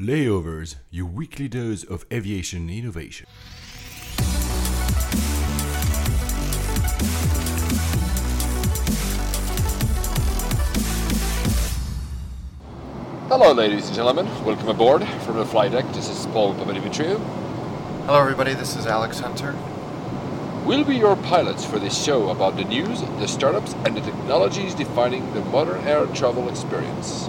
Layovers, your weekly dose of aviation innovation. Hello, ladies and gentlemen. Welcome aboard from the flight deck. This is Paul Papadimitriou. Hello, everybody. This is Alex Hunter. We'll be your pilots for this show about the news, the startups, and the technologies defining the modern air travel experience.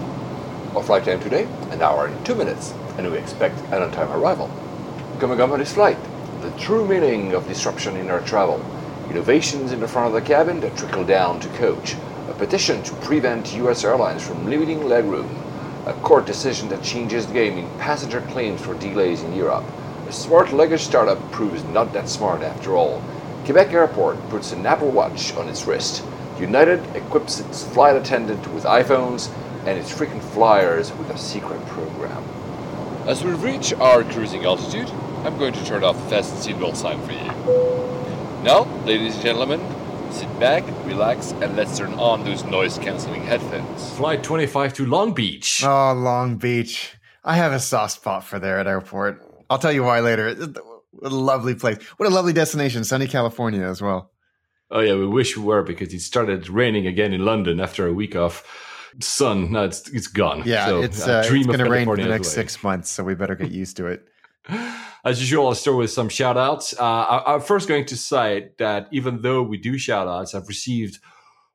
Our flight time today, an hour and two minutes, and we expect an on-time arrival. On this flight, the true meaning of disruption in air travel, innovations in the front of the cabin that trickle down to coach, a petition to prevent U.S. airlines from limiting legroom, a court decision that changes the game in passenger claims for delays in Europe. A smart luggage startup proves not that smart after all. Quebec Airport puts an Apple Watch on its wrist. United equips its flight attendant with iPhones and its frequent flyers with a secret program. As we reach our cruising altitude, I'm going to turn off the fasten seatbelt sign for you. Now, ladies and gentlemen, sit back, relax, and let's turn on those noise cancelling headphones. Flight 25 to Long Beach. Oh, Long Beach. I have a soft spot for there at airport. I'll tell you why later. What a lovely place. What a lovely destination, sunny California as well. Oh, yeah, we wish we were because it started raining again in London after a week of sun. No, it's, it's gone. Yeah, So, it's, uh, dream it's going to rain for the next away. six months, so we better get used to it. As usual, I'll start with some shout outs. Uh, I, I'm first going to say that even though we do shout outs, I've received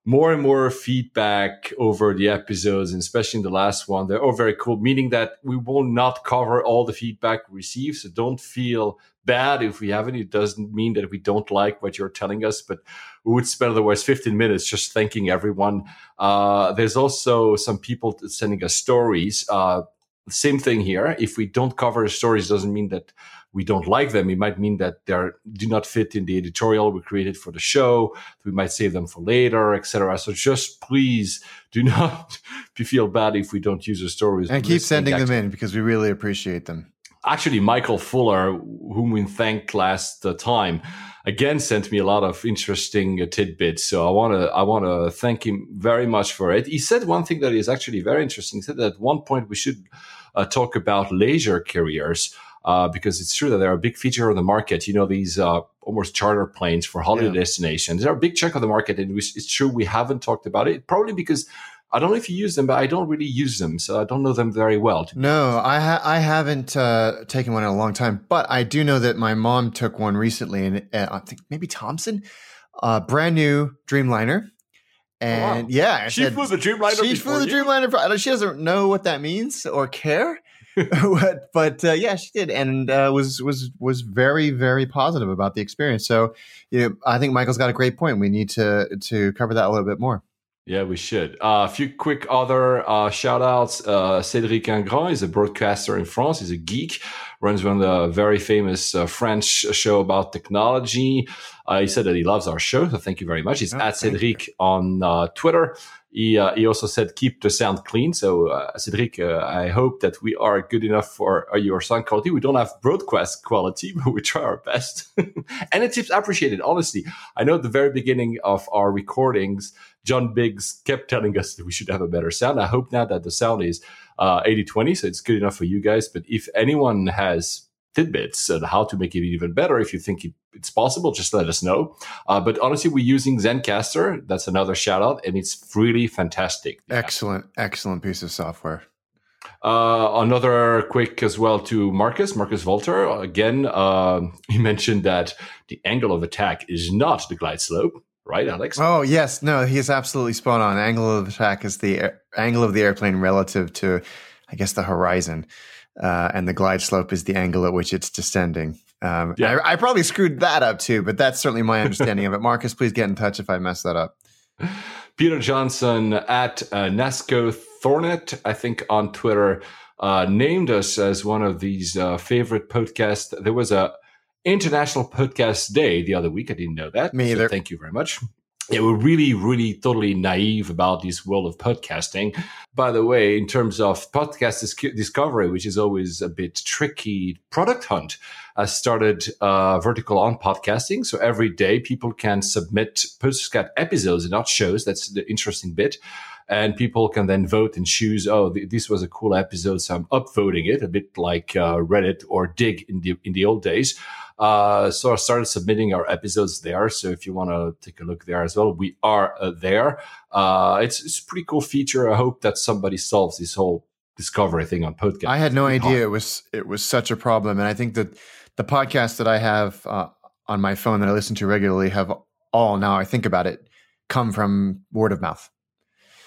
more and more feedback over the episodes, and especially in the last one. They're all very cool, meaning that we will not cover all the feedback we receive. So don't feel bad if we haven't. It doesn't mean that we don't like what you're telling us, but we would spend otherwise 15 minutes just thanking everyone. Uh, there's also some people sending us stories. Uh, same thing here. If we don't cover stories, doesn't mean that we don't like them. It might mean that they do not fit in the editorial we created for the show. We might save them for later, etc. So just please do not feel bad if we don't use the stories. And keep sending them in because we really appreciate them. Actually, Michael Fuller, whom we thanked last uh, time, again sent me a lot of interesting uh, tidbits. So I want to I want to thank him very much for it. He said one thing that is actually very interesting. He said that at one point we should uh, talk about leisure carriers uh, because it's true that they're a big feature of the market. You know, these uh, almost charter planes for holiday Yeah. destinations. They're a big chunk of the market, and we, it's true we haven't talked about it. Probably because I don't know if you use them, but I don't really use them, so I don't know them very well. No, I ha- I haven't uh, taken one in a long time, but I do know that my mom took one recently, and uh, I think maybe Thomson, uh, brand new Dreamliner, and yeah, I Oh, She said- flew the Dreamliner She flew the you? Dreamliner. for- She doesn't know what that means or care, but, but uh, yeah, she did, and uh, was was was very very positive about the experience. So, you know, I think Michael's got a great point. We need to to cover that a little bit more. Yeah, we should. Uh, a few quick other uh, shout outs. Uh, Cédric Ingrand is a broadcaster in France. He's a geek, runs one of the very famous uh, French show about technology. Uh, he said that he loves our show, so thank you very much. He's Oh, at Cédric on uh, Twitter. He, uh, he also said keep the sound clean. So, uh, Cédric, uh, I hope that we are good enough for uh, your sound quality. We don't have broadcast quality, but we try our best. and the tips appreciated, honestly. I know at the very beginning of our recordings, John Biggs kept telling us that we should have a better sound. I hope now that the sound is uh, 80-20, so it's good enough for you guys. But if anyone has tidbits on how to make it even better, if you think it, it's possible, just let us know. Uh, but honestly, we're using Zencastr. That's another shout out, and it's really fantastic. Excellent, excellent piece of software. Uh, another quick as well to Marcus, Marcus Volter. Again, uh, he mentioned that the angle of attack is not the glide slope, right, Alex? Oh yes, no, he is absolutely spot on. Angle of attack is the air, angle of the airplane relative to, I guess, the horizon, uh, and the glide slope is the angle at which it's descending. Um, Yeah. I, I probably screwed that up too, but that's certainly my understanding of it. Marcus, please get in touch if I mess that up. Peter Johnson at uh, Nasco Thornet, I think on Twitter, uh, named us as one of these uh, favorite podcasts. There was a International Podcast Day the other week. I didn't know that. Me so thank you very much. Yeah, we're really, really totally naive about this world of podcasting. By the way, in terms of podcast dis- discovery, which is always a bit tricky, Product Hunt has started uh, vertical on podcasting. So every day people can submit podcast episodes and not shows. That's the interesting bit. And people can then vote and choose. Oh, th- this was a cool episode, so I'm upvoting it a bit like uh, Reddit or Digg in the in the old days. Uh, so I started submitting our episodes there. So if you want to take a look there as well, we are uh, there. Uh, it's, it's a pretty cool feature. I hope that somebody solves this whole discovery thing on podcast. I had no idea it was it was such a problem, and I think that the podcasts that I have uh, on my phone that I listen to regularly have all now I think about it come from word of mouth.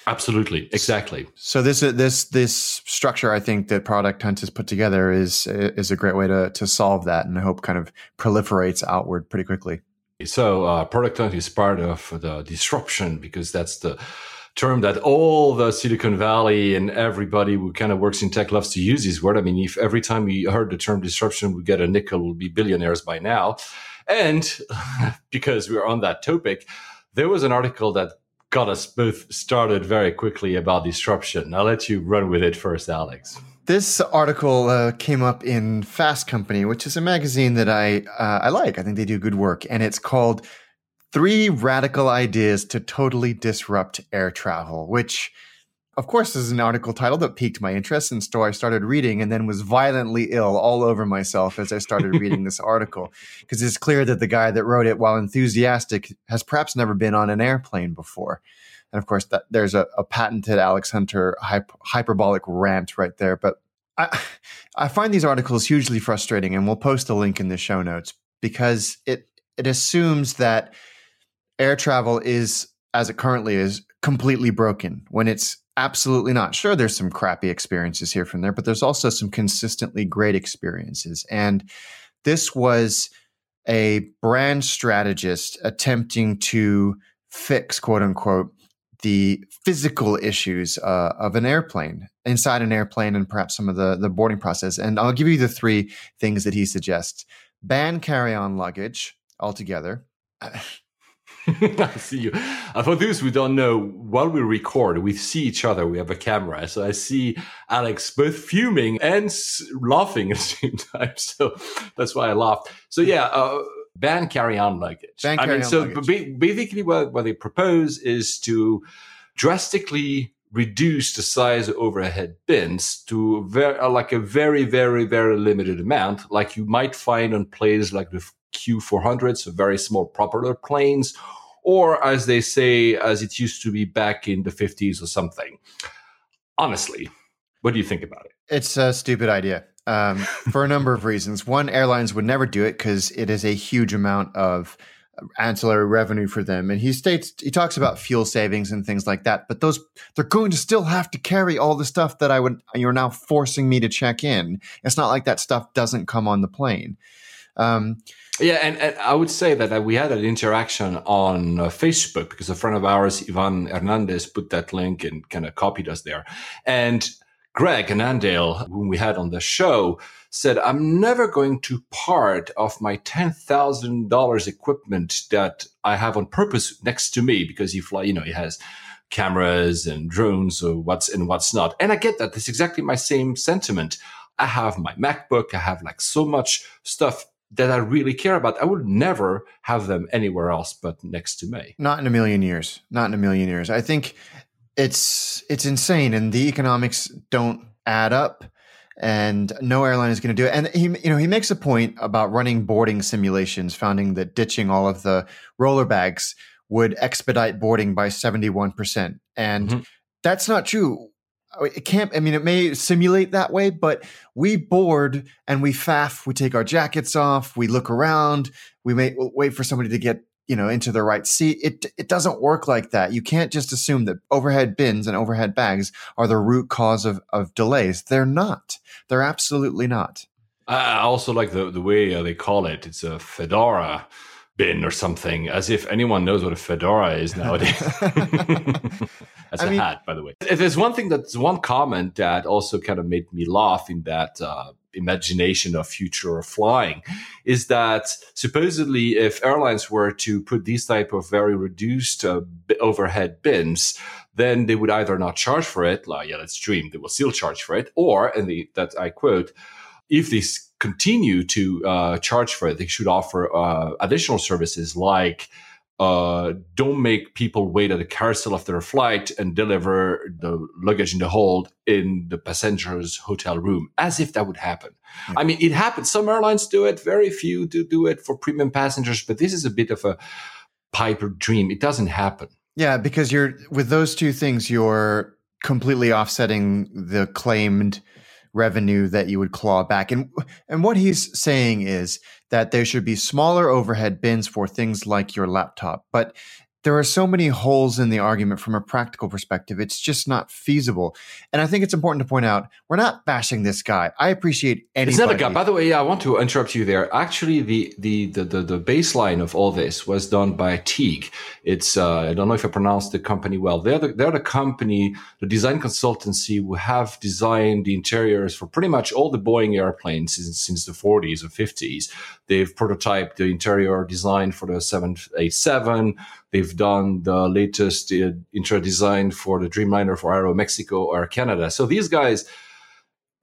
Absolutely, exactly. So this this this structure, I think that Product Hunt has put together is is a great way to to solve that, and I hope kind of proliferates outward pretty quickly. So uh, Product Hunt is part of the disruption because that's the term that all the Silicon Valley and everybody who kind of works in tech loves to use this word. I mean, if every time we heard the term disruption, we get a nickel, we'll be billionaires by now. And because we're on that topic, there was an article that got us both started very quickly about disruption. I'll let you run with it first, Alex. This article uh, came up in Fast Company, which is a magazine that I uh, I like. I think they do good work, and it's called Three Radical Ideas to Totally Disrupt Air Travel, which of course, this is an article title that piqued my interest, and so I started reading, and then was violently ill all over myself as I started reading this article because it's clear that the guy that wrote it, while enthusiastic, has perhaps never been on an airplane before. And of course, that there's a, a patented Alex Hunter hyper, hyperbolic rant right there. But I, I find these articles hugely frustrating, and we'll post a link in the show notes because it it assumes that air travel is as it currently is completely broken when it's Absolutely not. Sure, there's some crappy experiences here from there, but there's also some consistently great experiences. And this was a brand strategist attempting to fix, quote unquote, the physical issues uh, of an airplane inside an airplane and perhaps some of the, the boarding process. And I'll give you the three things that he suggests ban carry on luggage altogether. I see you. Uh, for those who don't know, while we record, we see each other. We have a camera. So I see Alex both fuming and s- laughing at the same time. So that's why I laughed. So yeah, uh, ban carry-on luggage. Ban I mean, so basically what, what they propose is to drastically reduce the size of overhead bins to very, like a very, very, very limited amount, like you might find on planes like the Q400, so very small propeller planes, or as they say, as it used to be back in the 50s or something. Honestly, what do you think about it? It's a stupid idea um, for a number of reasons. One, airlines would never do it because it is a huge amount of ancillary revenue for them. And he states he talks about fuel savings and things like that, but those they're going to still have to carry all the stuff that I would you're now forcing me to check in. It's not like that stuff doesn't come on the plane. Um, yeah, and, and, I would say that we had an interaction on uh, Facebook because a friend of ours, Ivan Hernandez, put that link and kind of copied us there. And Greg Annandale, whom we had on the show, said, I'm never going to part of my $10,000 equipment that I have on purpose next to me because he fly, you know, he has cameras and drones or what's and what's not. And I get that. That's exactly my same sentiment. I have my MacBook. I have like so much stuff that I really care about. I would never have them anywhere else but next to me. Not in a million years. Not in a million years. I think it's it's insane, and the economics don't add up. And no airline is going to do it. And he, you know, he makes a point about running boarding simulations, finding that ditching all of the roller bags would expedite boarding by seventy one percent. And mm-hmm. that's not true it can't i mean it may simulate that way but we board and we faff we take our jackets off we look around we may wait for somebody to get you know into the right seat. It it doesn't work like that. You can't just assume that overhead bins and overhead bags are the root cause of of delays. They're not. They're absolutely not. I also like the the way uh, they call it. It's a fedora bin or something, as if anyone knows what a fedora is nowadays. That's I a mean, hat, by the way. If there's one thing that's one comment that also kind of made me laugh in that uh, imagination of future of flying is that supposedly if airlines were to put these type of very reduced uh, overhead bins then they would either not charge for it like yeah let's dream they will still charge for it or and the, that i quote if these continue to uh, charge for it, they should offer uh, additional services like uh, don't make people wait at the carousel of their flight and deliver the luggage in the hold in the passenger's hotel room, as if that would happen. Yeah. I mean, it happens. Some airlines do it, very few do do it for premium passengers, but this is a bit of a pipe dream. It doesn't happen. Yeah, because you're with those two things, you're completely offsetting the claimed revenue that you would claw back. And and what he's saying is that there should be smaller overhead bins for things like your laptop. But there are so many holes in the argument from a practical perspective. It's just not feasible. And I think it's important to point out we're not bashing this guy. I appreciate anybody. It's not a guy. By the way, yeah, I want to interrupt you there. Actually, the the the the, the baseline of all this was done by Teague. It's uh, I don't know if I pronounced the company well. They're the, they're the company, the design consultancy who have designed the interiors for pretty much all the Boeing airplanes since, since the 40s or 50s. They've prototyped the interior design for the 787 They've done the latest uh, intro design for the Dreamliner for Aeromexico or Canada. So these guys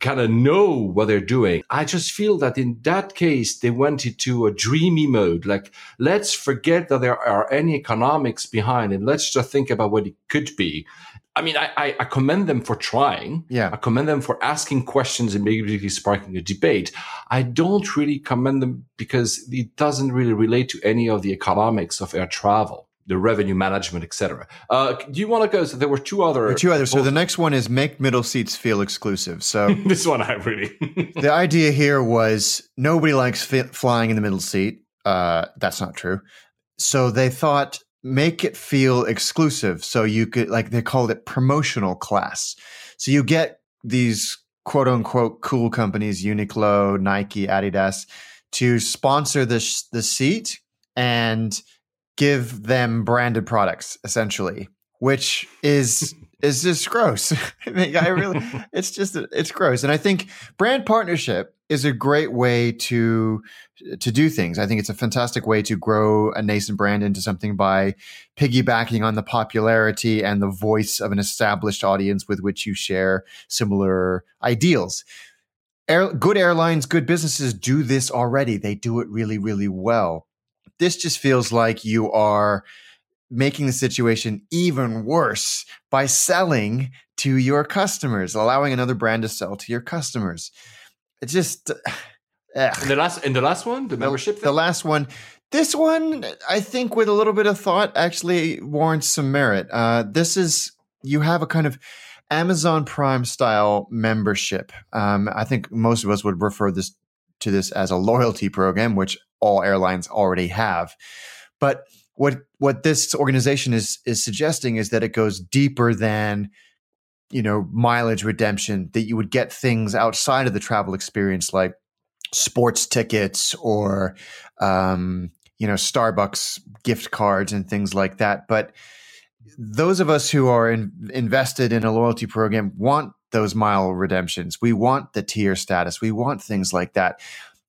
kind of know what they're doing. I just feel that in that case, they went into a dreamy mode. Like, let's forget that there are any economics behind and let's just think about what it could be. I mean, I, I, I, commend them for trying. Yeah. I commend them for asking questions and maybe sparking a debate. I don't really commend them because it doesn't really relate to any of the economics of air travel the revenue management, etc. Uh, do you want to go? So there were two other. two others. So the next one is make middle seats feel exclusive. So this one I really. the idea here was nobody likes fi- flying in the middle seat. Uh, that's not true. So they thought make it feel exclusive. So you could like they called it promotional class. So you get these quote unquote cool companies, Uniqlo, Nike, Adidas, to sponsor the the seat and give them branded products essentially, which is is just gross. I, mean, I really, it's just it's gross. And I think brand partnership is a great way to to do things. I think it's a fantastic way to grow a nascent brand into something by piggybacking on the popularity and the voice of an established audience with which you share similar ideals. Air, good airlines, good businesses do this already. They do it really, really well. This just feels like you are making the situation even worse by selling to your customers, allowing another brand to sell to your customers. It's just ugh. in the last in the last one, the membership. The, the last one, this one, I think, with a little bit of thought, actually warrants some merit. Uh, this is you have a kind of Amazon Prime style membership. Um, I think most of us would refer this to this as a loyalty program, which all airlines already have. But what what this organization is is suggesting is that it goes deeper than you know mileage redemption that you would get things outside of the travel experience like sports tickets or um, you know starbucks gift cards and things like that but those of us who are in, invested in a loyalty program want those mile redemptions. We want the tier status. We want things like that.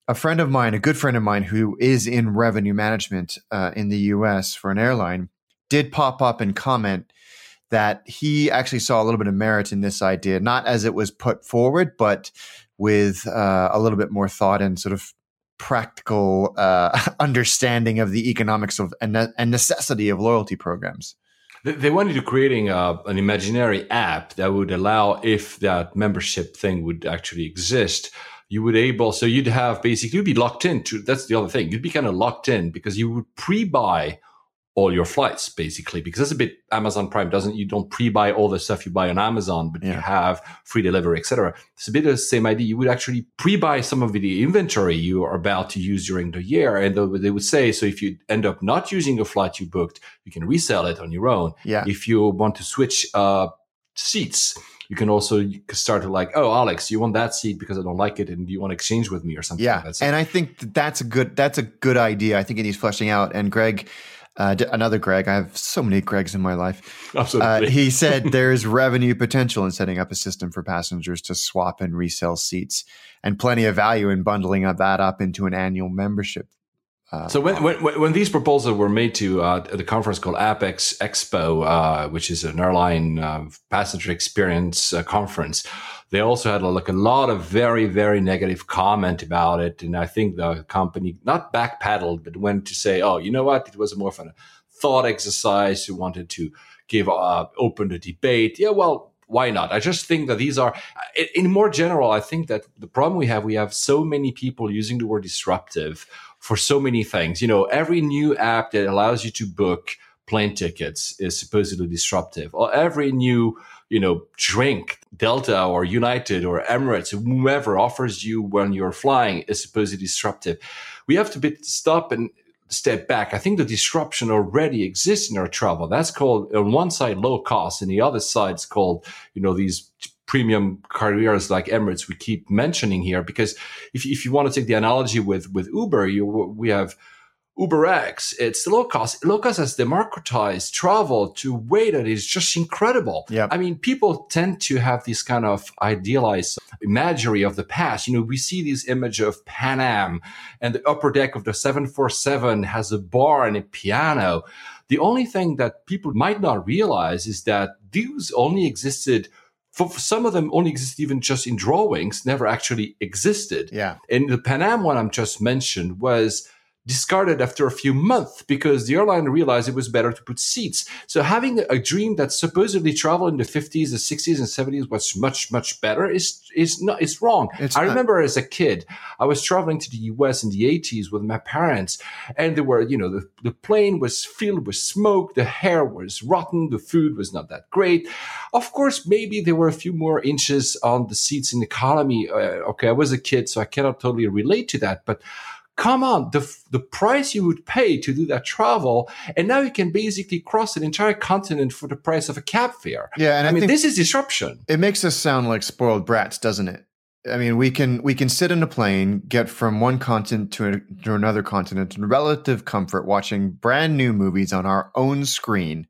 A friend of mine, a good friend of mine who is in revenue management uh, in the US for an airline, did pop up and comment that he actually saw a little bit of merit in this idea, not as it was put forward, but with uh, a little bit more thought and sort of practical uh, understanding of the economics of and, and necessity of loyalty programs. They wanted to creating a, uh, an imaginary app that would allow, if that membership thing would actually exist, you would able so you'd have basically you'd be locked in to that's the other thing you'd be kind of locked in because you would pre-buy all your flights basically because that's a bit amazon prime doesn't you don't pre-buy all the stuff you buy on amazon but yeah. you have free delivery etc it's a bit of the same idea you would actually pre-buy some of the inventory you are about to use during the year and they would say so if you end up not using a flight you booked you can resell it on your own yeah if you want to switch uh, seats you can also start to like, oh, Alex, you want that seat because I don't like it, and you want to exchange with me or something? Yeah, and I think that's a good that's a good idea. I think it needs fleshing out. And Greg, uh, another Greg, I have so many Gregs in my life. Absolutely. Uh, he said there is revenue potential in setting up a system for passengers to swap and resell seats, and plenty of value in bundling that up into an annual membership uh, so when, when, when these proposals were made to uh, the conference called Apex Expo, uh, which is an airline uh, passenger experience uh, conference, they also had like a lot of very very negative comment about it, and I think the company not backpedaled but went to say, oh, you know what, it was more of a thought exercise, who wanted to give uh, open the debate. Yeah, well, why not? I just think that these are, in more general, I think that the problem we have, we have so many people using the word disruptive for so many things. You know, every new app that allows you to book plane tickets is supposedly disruptive, or every new, you know, drink, Delta or United or Emirates, whomever offers you when you're flying is supposedly disruptive. We have to stop and step back, I think the disruption already exists in our travel. That's called on one side low cost, and the other side is called you know these premium carriers like Emirates we keep mentioning here. Because if if you want to take the analogy with with Uber, you we have UberX, it's low cost. Low cost has democratized travel to a way that is just incredible. Yep. I mean, people tend to have this kind of idealized imagery of the past. You know, we see this image of Pan Am and the upper deck of the 747 has a bar and a piano. The only thing that people might not realize is that these only existed for, some of them only exist even just in drawings, never actually existed. Yeah. And the Pan Am one I'm just mentioned was discarded after a few months because the airline realized it was better to put seats. So having a dream that supposedly travel in the 50s, the 60s, and 70s was much, much better is is not it's wrong. It's I not- remember as a kid, I was traveling to the US in the 80s with my parents, and there were, you know, the, the plane was filled with smoke, the hair was rotten, the food was not that great. Of course, maybe there were a few more inches on the seats in economy. Uh, okay, I was a kid, so I cannot totally relate to that, but come on the the price you would pay to do that travel and now you can basically cross an entire continent for the price of a cab fare Yeah, and i, I mean this is disruption It makes us sound like spoiled brats, doesn't it? I mean, we can we can sit in a plane, get from one continent to, to another continent in relative comfort, watching brand new movies on our own screen,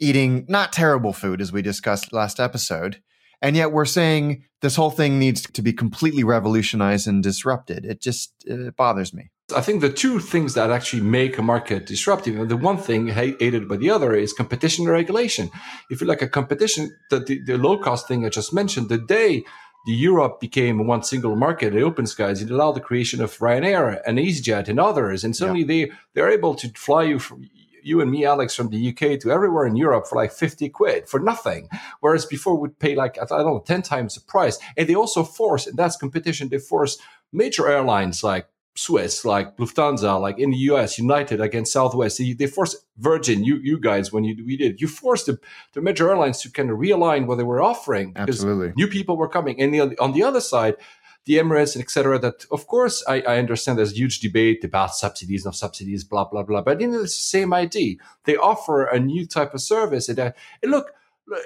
eating not terrible food as we discussed last episode, and yet we're saying this whole thing needs to be completely revolutionized and disrupted. It just it bothers me. I think the two things that actually make a market disruptive, and the one thing aided by the other, is competition and regulation. If you like a competition, the, the, the low cost thing I just mentioned, the day the Europe became one single market, the open skies, it allowed the creation of Ryanair and EasyJet and others, and suddenly they they're able to fly you from you and me, Alex, from the UK to everywhere in Europe for like 50 quid for nothing. Whereas before we'd pay like, I don't know, 10 times the price. And they also force, and that's competition, they force major airlines like Swiss, like Lufthansa, like in the US, United against Southwest. They, they forced Virgin, you you guys, when you we did, you forced the, the major airlines to kind of realign what they were offering because Absolutely. new people were coming. And the, on the other side, the Emirates and et cetera, that of course I, I understand there's huge debate about subsidies, no subsidies, blah, blah, blah. But in the same idea. They offer a new type of service. And, uh, and look,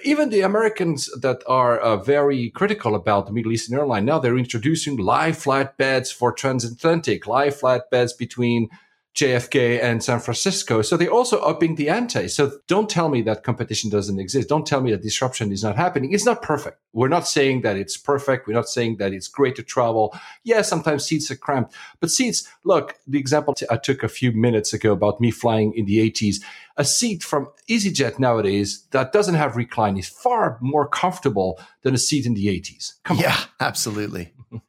even the Americans that are uh, very critical about the Middle Eastern airline now they're introducing live flight flatbeds for transatlantic, live flight flatbeds between JFK and San Francisco. So they're also upping the ante. So don't tell me that competition doesn't exist. Don't tell me that disruption is not happening. It's not perfect. We're not saying that it's perfect. We're not saying that it's great to travel. Yeah, sometimes seats are cramped, but seats, look, the example I took a few minutes ago about me flying in the 80s, a seat from EasyJet nowadays that doesn't have recline is far more comfortable than a seat in the 80s. Come on. Yeah, absolutely.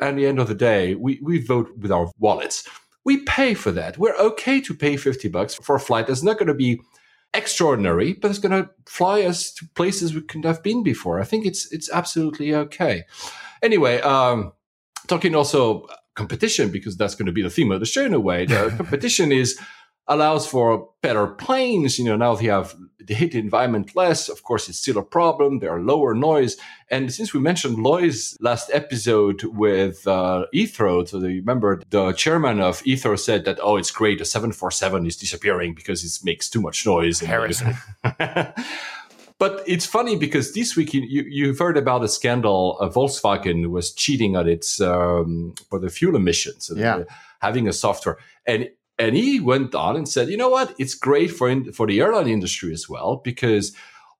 At the end of the day, we, we vote with our wallets. We pay for that. We're okay to pay 50 bucks for a flight that's not going to be extraordinary, but it's going to fly us to places we couldn't have been before. I think it's it's absolutely okay. Anyway, um, talking also competition because that's going to be the theme of the show in a way. The competition is allows for better planes. You know, now they have they hit the environment less. Of course, it's still a problem. There are lower noise. And since we mentioned Lois last episode with uh, Heathrow, so the, remember the chairman of Heathrow said that, oh, it's great. The 747 is disappearing because it makes too much noise. And- but it's funny because this week you, you, you've heard about a scandal. Uh, Volkswagen was cheating on its um, for the fuel emissions. So Yeah. they're having a software, and and he went on and said, you know what? It's great for in, for the airline industry as well because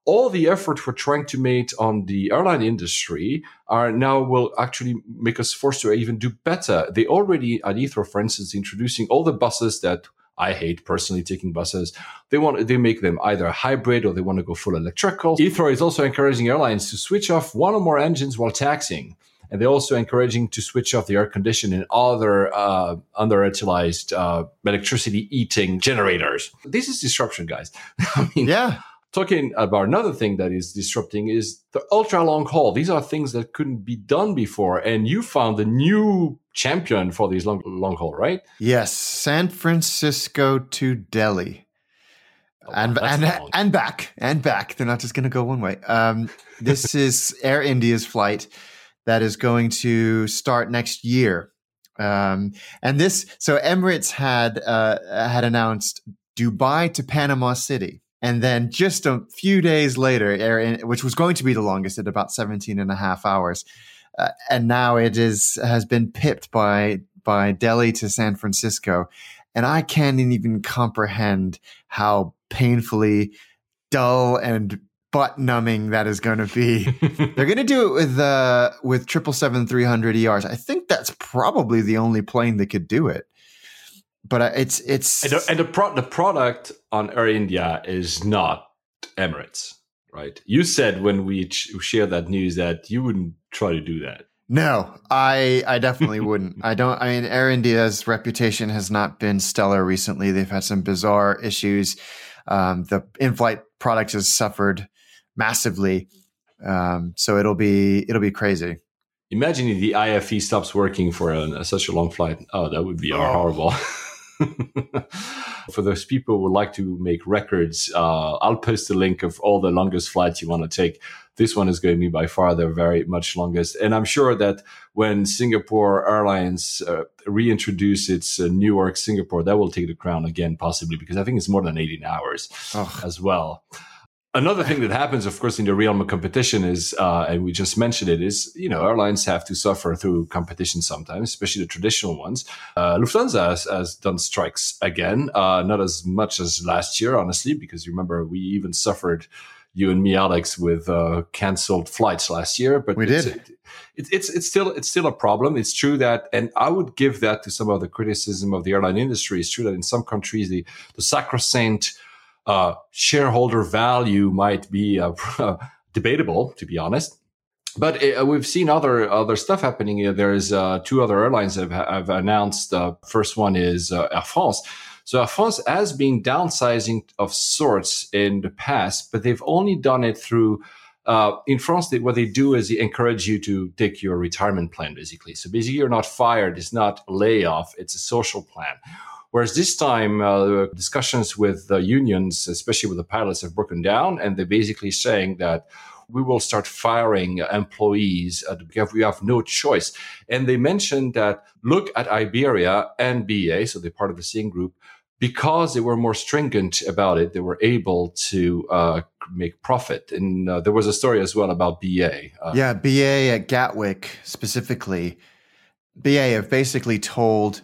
all the effort we're trying to make on the airline industry are now will actually make us forced to even do better. They already at Heathrow, for instance, introducing all the buses that I hate personally taking buses. They want they make them either hybrid or they want to go full electrical. Heathrow is also encouraging airlines to switch off one or more engines while taxiing. And they're also encouraging to switch off the air conditioning and other uh, underutilized uh, electricity eating generators. This is disruption, guys. I mean, yeah. Talking about another thing that is disrupting is the ultra long haul. These are things that couldn't be done before, and you found a new champion for these long long haul, right? Yes, San Francisco to Delhi. Oh, and and and back and back. They're not just going to go one way. Um, this is Air India's flight that is going to start next year. Um, and this, so Emirates had uh, had announced Dubai to Panama City. And then just a few days later, which was going to be the longest at about 17 and a half hours, uh, and now it is has been pipped by by Delhi to San Francisco, and I can't even comprehend how painfully dull and butt numbing that is going to be. They're going to do it with uh with triple seven three hundred ERs. I think that's probably the only plane that could do it. But uh, it's it's and, the, and the, pro- the product on Air India is not Emirates, right? You said when we ch- shared that news that you wouldn't try to do that. No, I I definitely wouldn't. I don't. I mean, Air India's reputation has not been stellar recently. They've had some bizarre issues. Um, the in-flight product has suffered massively, um, so it'll be it'll be crazy. Imagine if the IFE stops working for a, such a long flight. Oh, that would be oh. horrible. For those people who would like to make records, uh, I'll post a link of all the longest flights you want to take. This one is going to be by far the very much longest. And I'm sure that when Singapore Airlines uh, reintroduce its uh, Newark Singapore, that will take the crown again, possibly because I think it's more than 18 hours oh. as well another thing that happens, of course, in the realm of competition is, uh, and we just mentioned it, is you know airlines have to suffer through competition sometimes, especially the traditional ones. Uh, Lufthansa has, has, done strikes again, uh, not as much as last year, honestly, because you remember we even suffered. You and me, Alex, with uh, canceled flights last year, but we did. It, it, it's it's still it's still a problem. It's true that, and I would give that to some of the criticism of the airline industry. It's true that in some countries the the sacrosanct uh, shareholder value might be uh, debatable, to be honest. But uh, we've seen other other stuff happening. There's uh, two other airlines that have, have announced. Uh, first one is uh, Air France. So Air France has been downsizing of sorts in the past, but they've only done it through. in France, they, what they do is they encourage you to take your retirement plan, basically. So basically, you're not fired. It's not a layoff. It's a social plan Whereas this time, uh, discussions with the unions, especially with the pilots, have broken down, and they're basically saying that we will start firing employees because we have no choice. And they mentioned that look at Iberia and BA, so they're part of the same group, because they were more stringent about it, they were able to uh, make profit. And uh, there was a story as well about BA. Uh, yeah, BA at Gatwick specifically. BA have basically told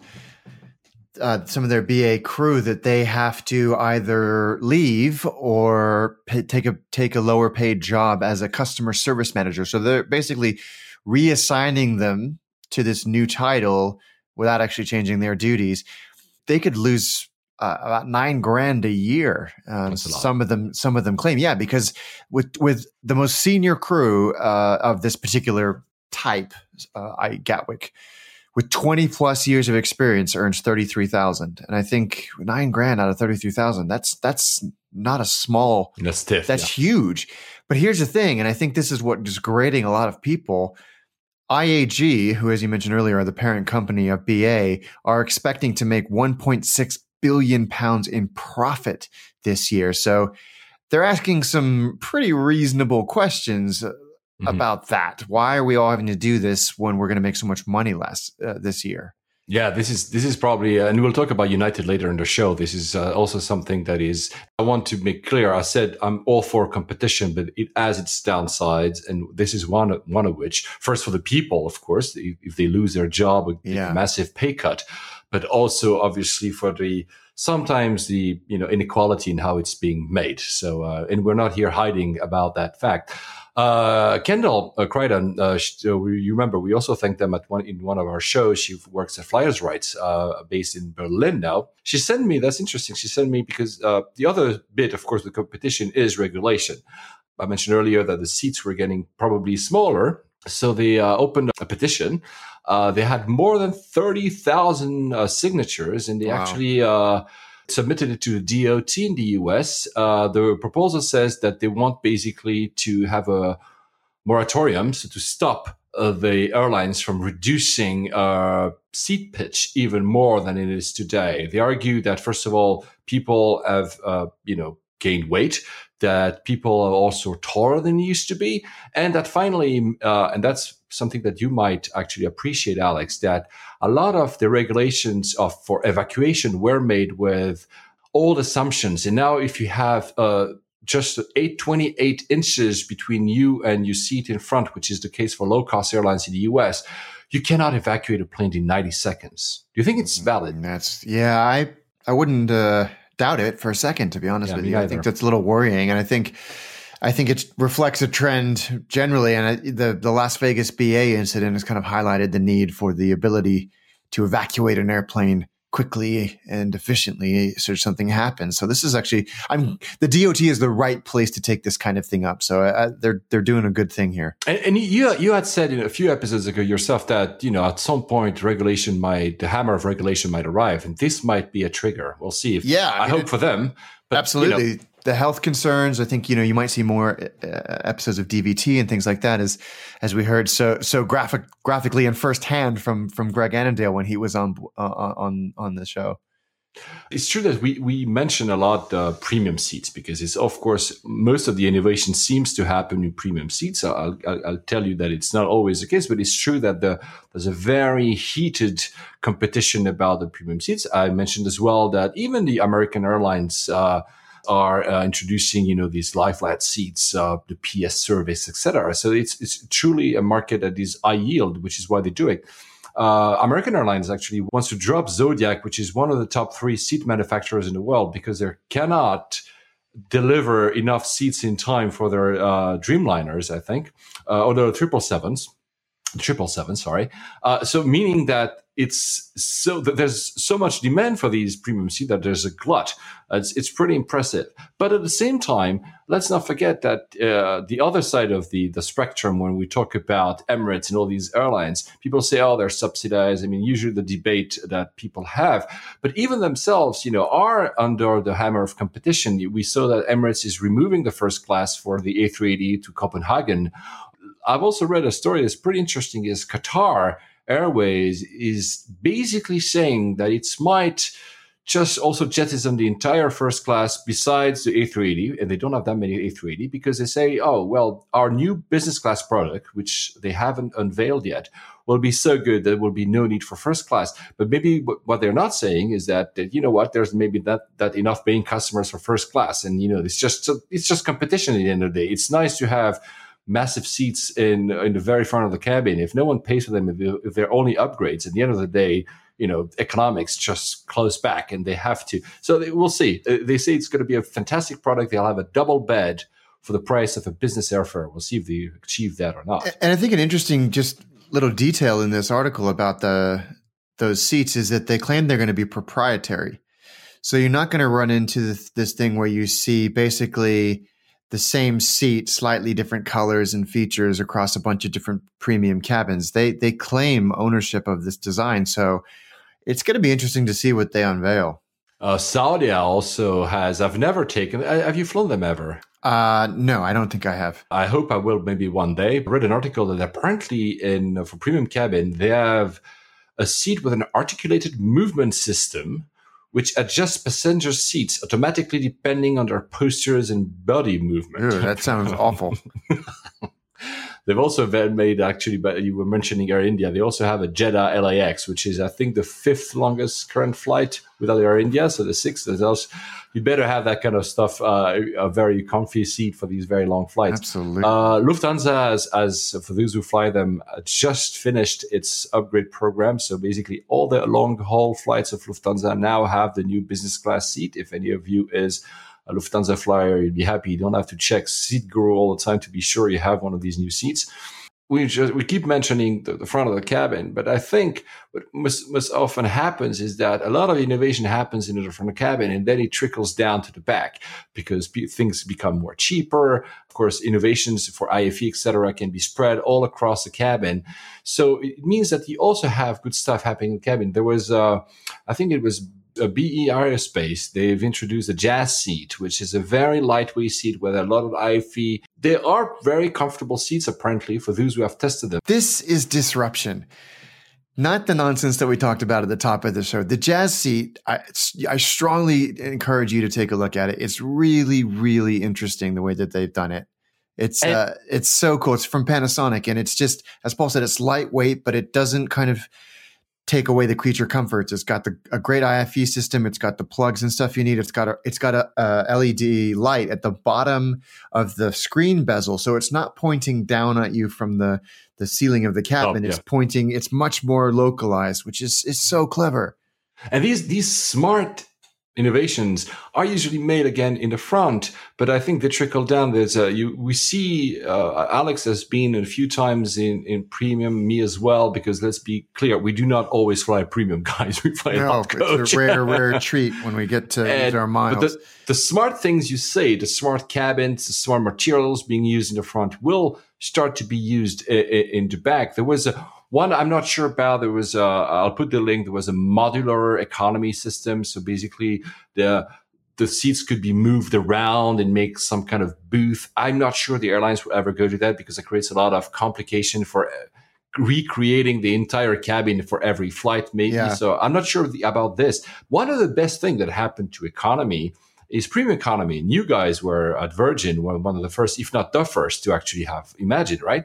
uh, some of their BA crew that they have to either leave or pay, take a take a lower paid job as a customer service manager. So they're basically reassigning them to this new title without actually changing their duties. They could lose uh, about nine grand a year. Um, some of them, some of them claim, yeah, because with with the most senior crew uh, of this particular type, uh, I Gatwick with 20 plus years of experience earns 33,000. And I think nine grand out of 33,000, that's, that's not a small, that's stiff. That's yeah. huge. But here's the thing. And I think this is what is grating a lot of people. IAG, who, as you mentioned earlier, are the parent company of BA, are expecting to make 1.6 billion pounds in profit this year. So they're asking some pretty reasonable questions mm-hmm. about that. Why are we all having to do this when we're going to make so much money less uh, this year? Yeah, this is this is probably, uh, and we'll talk about United later in the show. This is uh, also something that is. I want to make clear. I said I'm all for competition, but it has its downsides, and this is one one of which. First, for the people, of course, if, if they lose their job, a yeah. massive pay cut, but also obviously for the sometimes the you know inequality in how it's being made. So, uh, and we're not here hiding about that fact. Uh, Kendall uh, Creighton, uh, she, uh, you remember we also thanked them at one in one of our shows. She works at Flyers Rights, uh, based in Berlin now. She sent me. That's interesting. She sent me because uh, the other bit, of course, the competition is regulation. I mentioned earlier that the seats were getting probably smaller So they uh, opened a petition. Uh, they had more than 30,000 uh, signatures and they Wow. actually uh, submitted it to the DOT in the US. Uh, the proposal says that they want basically to have a moratorium, so to stop uh, the airlines from reducing uh, seat pitch even more than it is today. They argue that first of all, people have uh, you know gained weight, that people are also taller than they used to be, and that finally, uh, and that's something that you might actually appreciate, Alex, that a lot of the regulations of for evacuation were made with old assumptions, and now if you have uh, just 828 inches between you and your seat in front, which is the case for low cost airlines in the US, you cannot evacuate a plane in 90 seconds. Do you think it's valid? And that's yeah, I I wouldn't uh, doubt it for a second, to be honest Yeah, with you. I think that's a little worrying, and I think I think it reflects a trend generally. And the the Las Vegas BA incident has kind of highlighted the need for the ability to evacuate an airplane quickly and efficiently so something happens. So this is actually I'm the DOT is the right place to take this kind of thing up. So uh, they're they're doing a good thing here. And, and you you had said in a few episodes ago yourself that you know at some point regulation might the hammer of regulation might arrive, and this might be a trigger. We'll see. If, Yeah, I I, mean, hope it- for them. But, Absolutely. you know, the health concerns. I think you know you might see more uh, episodes of DVT and things like that, as as we heard so so graphic graphically and firsthand from from Greg Annandale when he was on uh, on on the show. It's true that we, we mention a lot uh, premium seats because it's of course most of the innovation seems to happen in premium seats. I'll, I'll, I'll tell you that it's not always the case, but it's true that the, there's a very heated competition about the premium seats. I mentioned as well that even the American Airlines uh, are uh, introducing, you know, these lie flat seats, uh, the PS service, etc. So it's it's truly a market that is high yield, which is why they do it. Uh, American Airlines actually wants to drop Zodiac, which is one of the top three seat manufacturers in the world, because they cannot deliver enough seats in time for their uh, Dreamliners, I think, uh, or the triple sevens, triple seven, sorry. Uh, so meaning that it's so that there's so much demand for these premium seats that there's a glut. It's, it's pretty impressive. But at the same time, let's not forget that uh, the other side of the the spectrum, when we talk about Emirates and all these airlines, people say, "Oh, they're subsidized." I mean, usually the debate that people have, but even themselves, you know, are under the hammer of competition. We saw that Emirates is removing the first class for the A380 to Copenhagen. I've also read a story that's pretty interesting. Is Qatar Airways is basically saying that it might just also jettison the entire first class besides the A380, and they don't have that many A380 because they say, oh, well, our new business class product, which they haven't unveiled yet, will be so good that there will be no need for first class. But maybe what they're not saying is that, that you know what, there's maybe that that enough paying customers for first class, and you know it's just it's just competition at the end of the day. It's nice to have massive seats in in the very front of the cabin. If no one pays for them, if, they- if they're only upgrades, at the end of the day, you know, economics just close back, and they have to. So they, we'll see. Uh, They say it's going to be a fantastic product. They'll have a double bed for the price of a business airfare. We'll see if they achieve that or not. And I think an interesting just little detail in this article about the those seats is that they claim they're going to be proprietary. So you're not going to run into this thing where you see basically the same seat, slightly different colors and features across a bunch of different premium cabins. They they claim ownership of this design, so it's going to be interesting to see what they unveil. Uh, Saudia also has. I've never taken. Have you flown them ever? Uh, no, I don't think I have. I hope I will maybe one day. I read an article that apparently in for premium cabin they have a seat with an articulated movement system which adjusts passenger seats automatically depending on their postures and body movement. Ew, that sounds awful. They've also made actually, but you were mentioning Air India. They also have a Jeddah LAX, which is I think the fifth longest current flight without Air India. So the sixth is else. You better have that kind of stuff, uh, a very comfy seat for these very long flights. Absolutely. Uh, Lufthansa, as, as for those who fly them, uh, just finished its upgrade program. So basically, all the long haul flights of Lufthansa now have the new business class seat. If any of you is a Lufthansa flyer, you'd be happy. You don't have to check Seat Guru all the time to be sure you have one of these new seats. we just we keep mentioning the, the, front of the cabin, but I think what most, most often happens is that a lot of innovation happens in the front of the cabin, and then it trickles down to the back because things become more cheaper. Of course, innovations for IFE, etc., can be spread all across the cabin. So it means that you also have good stuff happening in the cabin. There was, uh, I think it was a BAE Aerospace, they've introduced a jazz seat, which is a very lightweight seat with a lot of IFE. They are very comfortable seats, apparently, for those who have tested them. This is disruption. Not the nonsense that we talked about at the top of the show. The jazz seat, I, I strongly encourage you to take a look at it. It's really, really interesting the way that they've done it. It's and, uh, it's so cool. It's from Panasonic, and it's just as Paul said, it's lightweight, but it doesn't kind of take away the creature comforts. It's got the, a great IFE system. It's got the plugs and stuff you need. It's got a it's got a, a, LED light at the bottom of the screen bezel, so it's not pointing down at you from the the ceiling of the cabin. Oh, yeah. It's pointing. It's much more localized, which is is so clever. And these these smart innovations are usually made again in the front, but I think they trickle down. There's a, you, we see, uh, Alex has been a few times in, in premium, me as well, because let's be clear, we do not always fly premium guys. We fly no, it's a rare, rare treat when we get to and, our miles. But the, the smart things you say, the smart cabins, the smart materials being used in the front will start to be used in, in the back. There was a, one I'm not sure about. There was a, I'll put the link. There was a modular economy system. So basically, the the seats could be moved around and make some kind of booth. I'm not sure the airlines will ever go to that because it creates a lot of complication for recreating the entire cabin for every flight, maybe. Yeah. So I'm not sure the, about this. One of the best things that happened to economy is premium economy. And you guys were at Virgin, one of the first, if not the first, to actually have Imagine, right?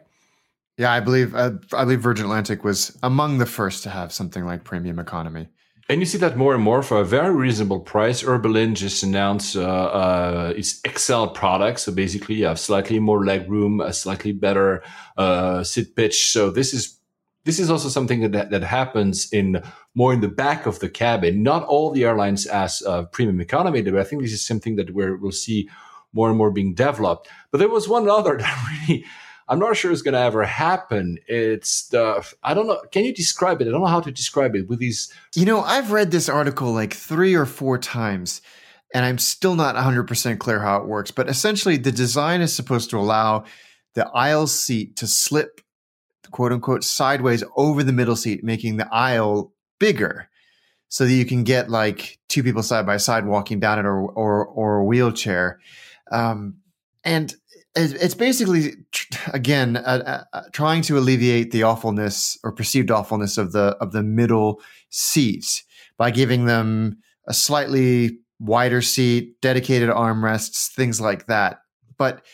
Yeah, I believe uh, I believe Virgin Atlantic was among the first to have something like premium economy. And you see that more and more for a very reasonable price. Air Berlin just announced uh, uh, its XL product, so basically you have slightly more leg room, a slightly better uh, pitch. So this is this is also something that that happens in more in the back of the cabin. Not all the airlines as uh, premium economy, but I think this is something that we will see more and more being developed. But there was one other that really I'm not sure it's going to ever happen. It's the I don't know. Can you describe it? I don't know how to describe it with these. You know, I've read this article like three or four times, and I'm still not 100 percent clear how it works. But essentially, the design is supposed to allow the aisle seat to slip, quote unquote, sideways over the middle seat, making the aisle bigger so that you can get like two people side by side walking down it or or, or a wheelchair. Um, and it's basically again uh, uh, trying to alleviate the awfulness or perceived awfulness of the of the middle seat by giving them a slightly wider seat, dedicated armrests, things like that. But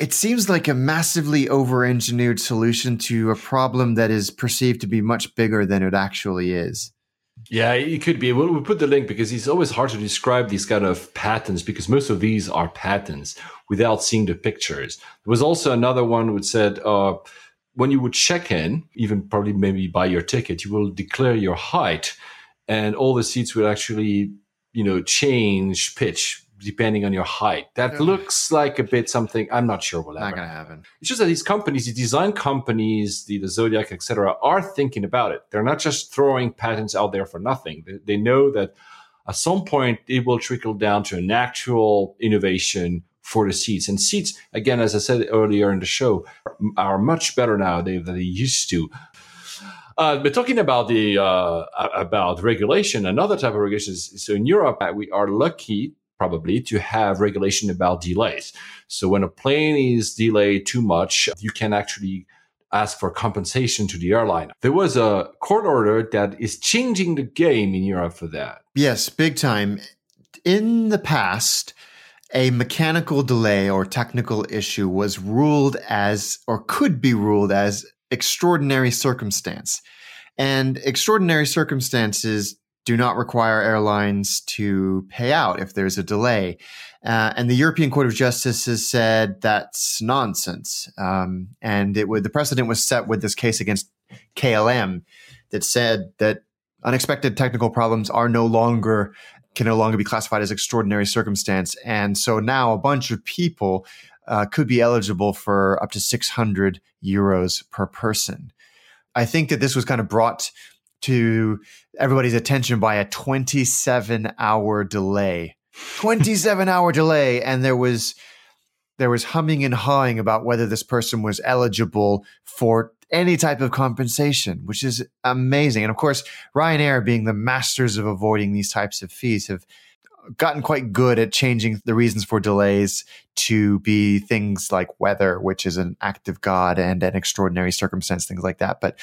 it seems like a massively over-engineered solution to a problem that is perceived to be much bigger than it actually is. Yeah, it could be. We'll, we'll, put the link because it's always hard to describe these kind of patents because most of these are patents without seeing the pictures. There was also another one which said uh, when you would check in, even probably maybe buy your ticket, you will declare your height, and all the seats will actually, you know, change pitch depending on your height. That looks like a bit something. I'm not sure will not going to happen. It's just that these companies, the design companies, the, the Zodiac, etc., are thinking about it. They're not just throwing patents out there for nothing. They, they know that at some point it will trickle down to an actual innovation for the seats. And seats, again, as I said earlier in the show, are, are much better now than they used to. Uh, but talking about the uh, about regulation, another type of regulation is so in Europe we are lucky probably to have regulation about delays. So when a plane is delayed too much, you can actually ask for compensation to the airline. There was a court order that is changing the game in Europe for that. Yes, big time. In the past, a mechanical delay or technical issue was ruled as, or could be ruled as, extraordinary circumstance. And extraordinary circumstances do not require airlines to pay out if there's a delay. Uh, and the European Court of Justice has said that's nonsense. Um, and it would, the precedent was set with this case against KLM that said that unexpected technical problems are no longer can no longer be classified as extraordinary circumstance. And so now a bunch of people uh, could be eligible for up to 600 euros per person. I think that this was kind of brought to everybody's attention by a 27 hour delay. 27 hour delay. And there was there was humming and hawing about whether this person was eligible for any type of compensation, which is amazing. And of course, Ryanair, being the masters of avoiding these types of fees, have gotten quite good at changing the reasons for delays to be things like weather, which is an act of God and an extraordinary circumstance, things like that. But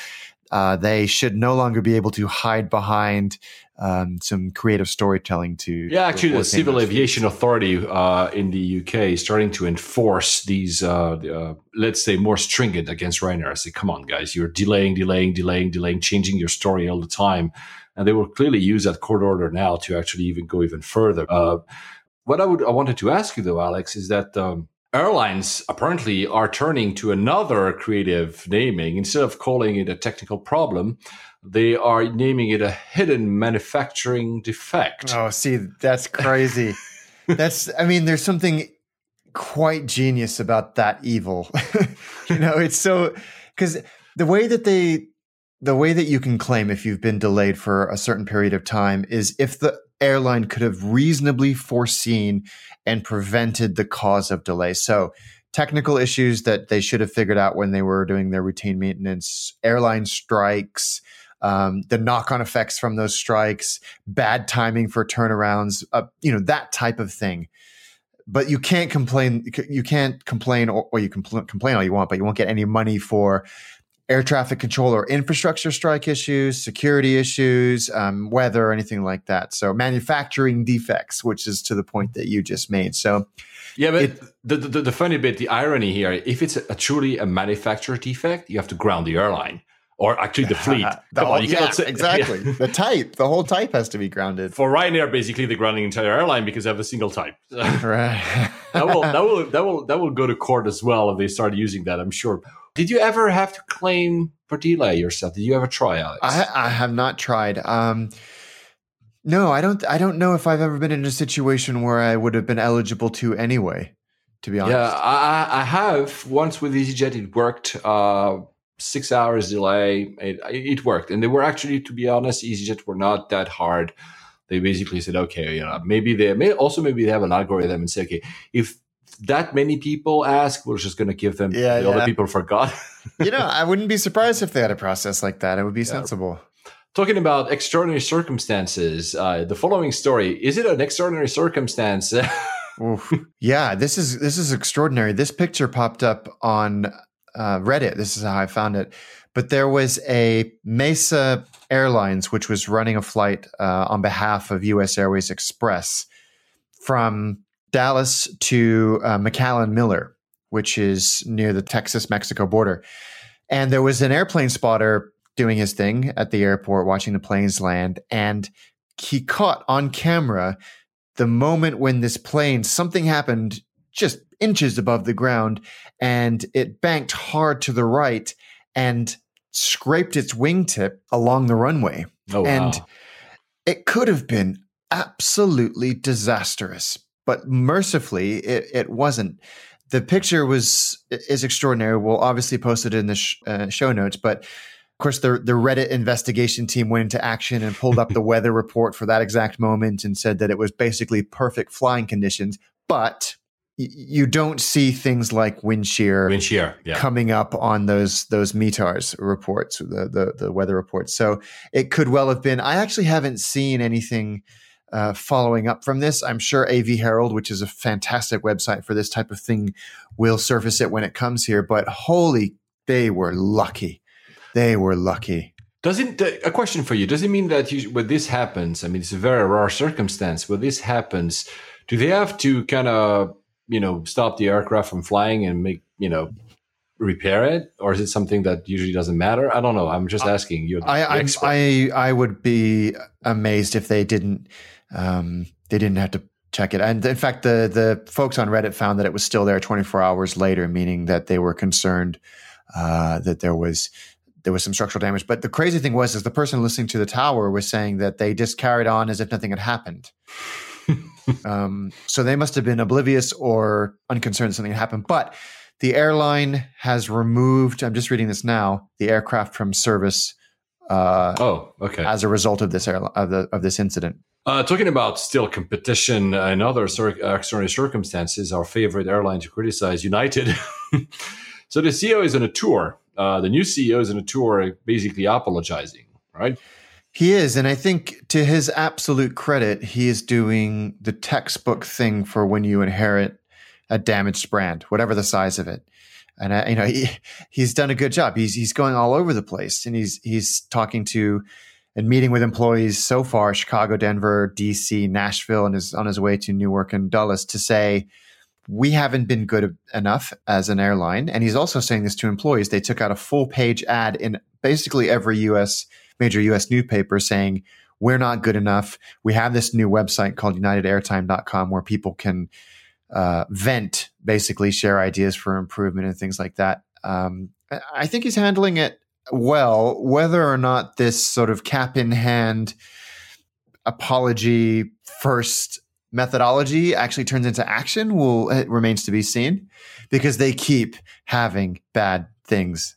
uh, they should no longer be able to hide behind um, some creative storytelling to. Yeah, actually, the Civil Aviation Authority uh, in the UK is starting to enforce these, uh, uh, let's say, more stringent against Ryanair. I say, come on, guys, you're delaying, delaying, delaying, delaying, changing your story all the time. And they will clearly use that court order now to actually even go even further. Uh, what I would I wanted to ask you though, Alex, is that um, airlines apparently are turning to another creative naming. Instead of calling it a technical problem, they are naming it a hidden manufacturing defect. Oh, see, that's crazy. that's, I mean, there's something quite genius about that evil. you know, it's so, because the way that they, the way that you can claim if you've been delayed for a certain period of time is if the airline could have reasonably foreseen and prevented the cause of delay. So, technical issues that they should have figured out when they were doing their routine maintenance, airline strikes, um, the knock-on effects from those strikes, bad timing for turnarounds, uh, you know that type of thing. But you can't complain. You can't complain, or, or you can compl- complain all you want, but you won't get any money for air traffic control or infrastructure strike issues, security issues, um, weather, anything like that. So manufacturing defects, which is to the point that you just made. So yeah, but it, the, the, the funny bit, the irony here, if it's a, truly a manufacturer defect, you have to ground the airline or actually the fleet. the whole, on, yeah, say, exactly. Yeah. the type, the whole type has to be grounded. For Ryanair, basically, they're grounding the entire airline because they have a single type. right. that will that will that will that will go to court as well if they start using that. I'm sure. Did you ever have to claim for delay yourself? Did you ever try, Alex? I, I have not tried. Um, no, I don't. I don't know if I've ever been in a situation where I would have been eligible to anyway. To be honest, yeah, I, I have once with EasyJet. It worked. Uh, six hours delay. It, it worked, and they were actually, to be honest, EasyJet were not that hard. They basically said, okay, you know, maybe they may also maybe they have an algorithm and say, okay, if that many people ask, we're just going to give them. Yeah, the yeah. other people forgot. you know, I wouldn't be surprised if they had a process like that. It would be yeah. sensible. Talking about extraordinary circumstances, uh, the following story is it an extraordinary circumstance? yeah, this is this is extraordinary. This picture popped up on uh, Reddit. This is how I found it. But there was a Mesa Airlines, which was running a flight uh, on behalf of US Airways Express from Dallas to uh, McAllen Miller, which is near the Texas Mexico border. And there was an airplane spotter doing his thing at the airport, watching the planes land. And he caught on camera the moment when this plane, something happened just inches above the ground and it banked hard to the right and scraped its wingtip along the runway. Oh, and wow. it could have been absolutely disastrous but mercifully, it, it wasn't. The picture was is extraordinary. We'll obviously post it in the sh- uh, show notes, but of course, the the Reddit investigation team went into action and pulled up the weather report for that exact moment and said that it was basically perfect flying conditions. But you don't see things like wind shear, wind shear yeah. coming up on those those METARS reports, the, the the weather reports. So it could well have been. I actually haven't seen anything uh, following up from this. I'm sure AV Herald, which is a fantastic website for this type of thing, will surface it when it comes here. But holy, they were lucky. They were lucky. Does it? A question for you. Does it mean that you, when this happens? I mean, it's a very rare circumstance. When this happens, do they have to kind of you know stop the aircraft from flying and make you know repair it, or is it something that usually doesn't matter? I don't know. I'm just asking you. I I, I would be amazed if they didn't um, they didn't have to check it. And in fact, the the folks on Reddit found that it was still there 24 hours later, meaning that they were concerned uh, that there was there was some structural damage. But the crazy thing was, is the person listening to the tower was saying that they just carried on as if nothing had happened. um, so they must have been oblivious or unconcerned something had happened. But the airline has removed. I'm just reading this now. The aircraft from service. Uh, oh, okay. As a result of this air, of, the, of this incident. Uh, talking about still competition and other cir- extraordinary circumstances, our favorite airline to criticize, United. so the CEO is on a tour. Uh, the new CEO is on a tour, basically apologizing, right? He is, and I think to his absolute credit, he is doing the textbook thing for when you inherit a damaged brand, whatever the size of it. And uh, you know, he, he's done a good job. He's he's going all over the place, and he's he's talking to and meeting with employees so far: Chicago, Denver, DC, Nashville, and is on his way to Newark and Dulles to say we haven't been good enough as an airline. And he's also saying this to employees. They took out a full page ad in basically every U.S major US newspaper saying, we're not good enough. We have this new website called unitedairtime.com where people can uh, vent, basically share ideas for improvement and things like that. Um, I think he's handling it well. Whether or not this sort of cap in hand apology first methodology actually turns into action will it remains to be seen because they keep having bad things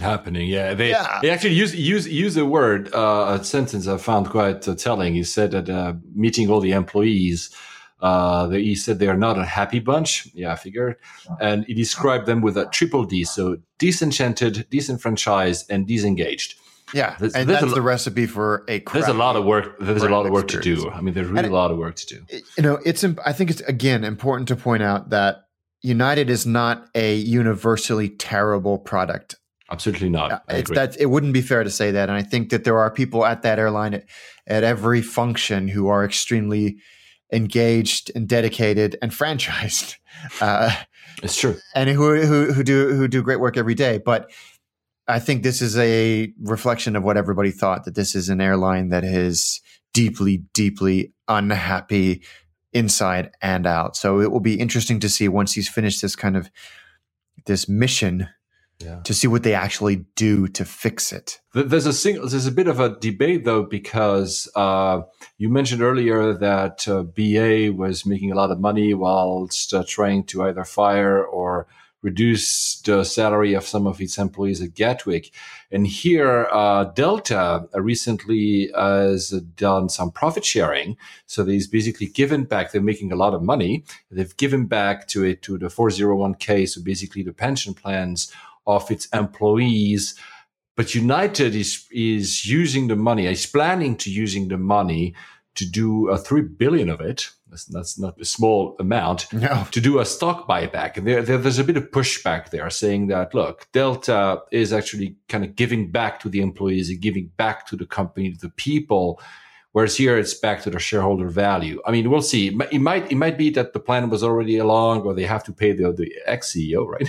happening. Yeah, they, yeah. they actually use use use a word, uh, a sentence I found quite uh, telling. He said that uh, meeting all the employees, uh, they, he said they are not a happy bunch. Yeah, I figured, and he described them with a triple D, so disenchanted, disenfranchised, and disengaged. Yeah, there's, and there's that's a, the recipe for a. There's a lot of work. There's a lot of work experience. to do. I mean, there's really and a lot of work to do. You know, it's. I think it's again important to point out that United is not a universally terrible product. Absolutely not. It's that it wouldn't be fair to say that, and I think that there are people at that airline at, at every function who are extremely engaged and dedicated and franchised. Uh, it's true, and who, who who do who do great work every day. But I think this is a reflection of what everybody thought that this is an airline that is deeply, deeply unhappy inside and out. So it will be interesting to see once he's finished this kind of this mission yeah. to see what they actually do to fix it. There's a single, there's a bit of a debate though because uh, you mentioned earlier that uh, BA was making a lot of money whilst uh, trying to either fire or reduce the salary of some of its employees at Gatwick. And here, uh, Delta recently has done some profit sharing. So they've basically given back. They're making a lot of money. They've given back to it to the 401k. So basically, the pension plans of its employees. But United is is using the money, is planning to using the money to do a three billion of it. That's, that's not a small amount no. to do a stock buyback. And there, there, there's a bit of pushback there, saying that look, Delta is actually kind of giving back to the employees, and giving back to the company, to the people Whereas here it's back to the shareholder value. I mean, we'll see. It might it might be that the plan was already along, or they have to pay the the ex CEO, right?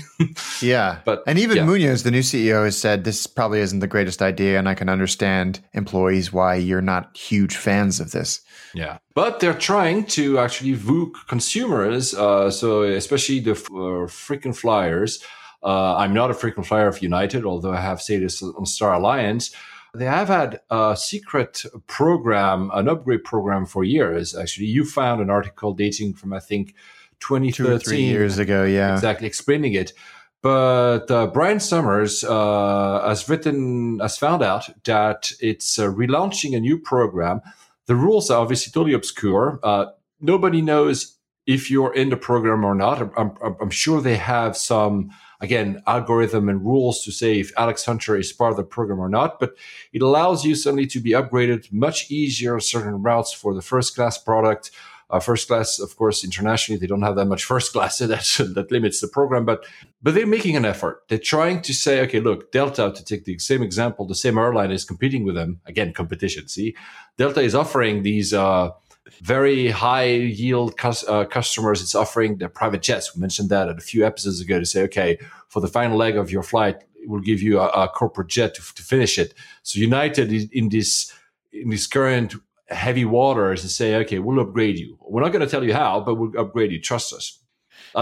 yeah, but and even yeah. Munoz, the new CEO, has said this probably isn't the greatest idea, and I can understand employees why you're not huge fans of this. Yeah, but they're trying to actually vook consumers, uh, so especially the uh, frequent flyers. Uh, I'm not a frequent flyer of United, although I have status on Star Alliance they have had a secret program, an upgrade program for years. Actually, you found an article dating from I think 2013, three years ago. Yeah, exactly, explaining it. But uh, Brian Sumers uh, has written, has found out that it's uh, relaunching a new program. The rules are obviously totally obscure. Uh, nobody knows if you're in the program or not. I'm, I'm, I'm sure they have some again, algorithm and rules to say if Alex Hunter is part of the program or not, but it allows you suddenly to be upgraded much easier on certain routes for the first class product. Uh, first class, of course, internationally, they don't have that much first class, so that, that limits the program. But but they're making an effort. They're trying to say, okay, look, Delta, to take the same example, the same airline is competing with them. Again, competition. See, Delta is offering these uh, very high yield cus- uh, customers. It's offering the private jets. We mentioned that a few episodes ago to say, okay, for the final leg of your flight, we'll give you a, a corporate jet to, to, finish it. So United in this in this current heavy waters to say, okay, we'll upgrade you. We're not going to tell you how, but we'll upgrade you. Trust us.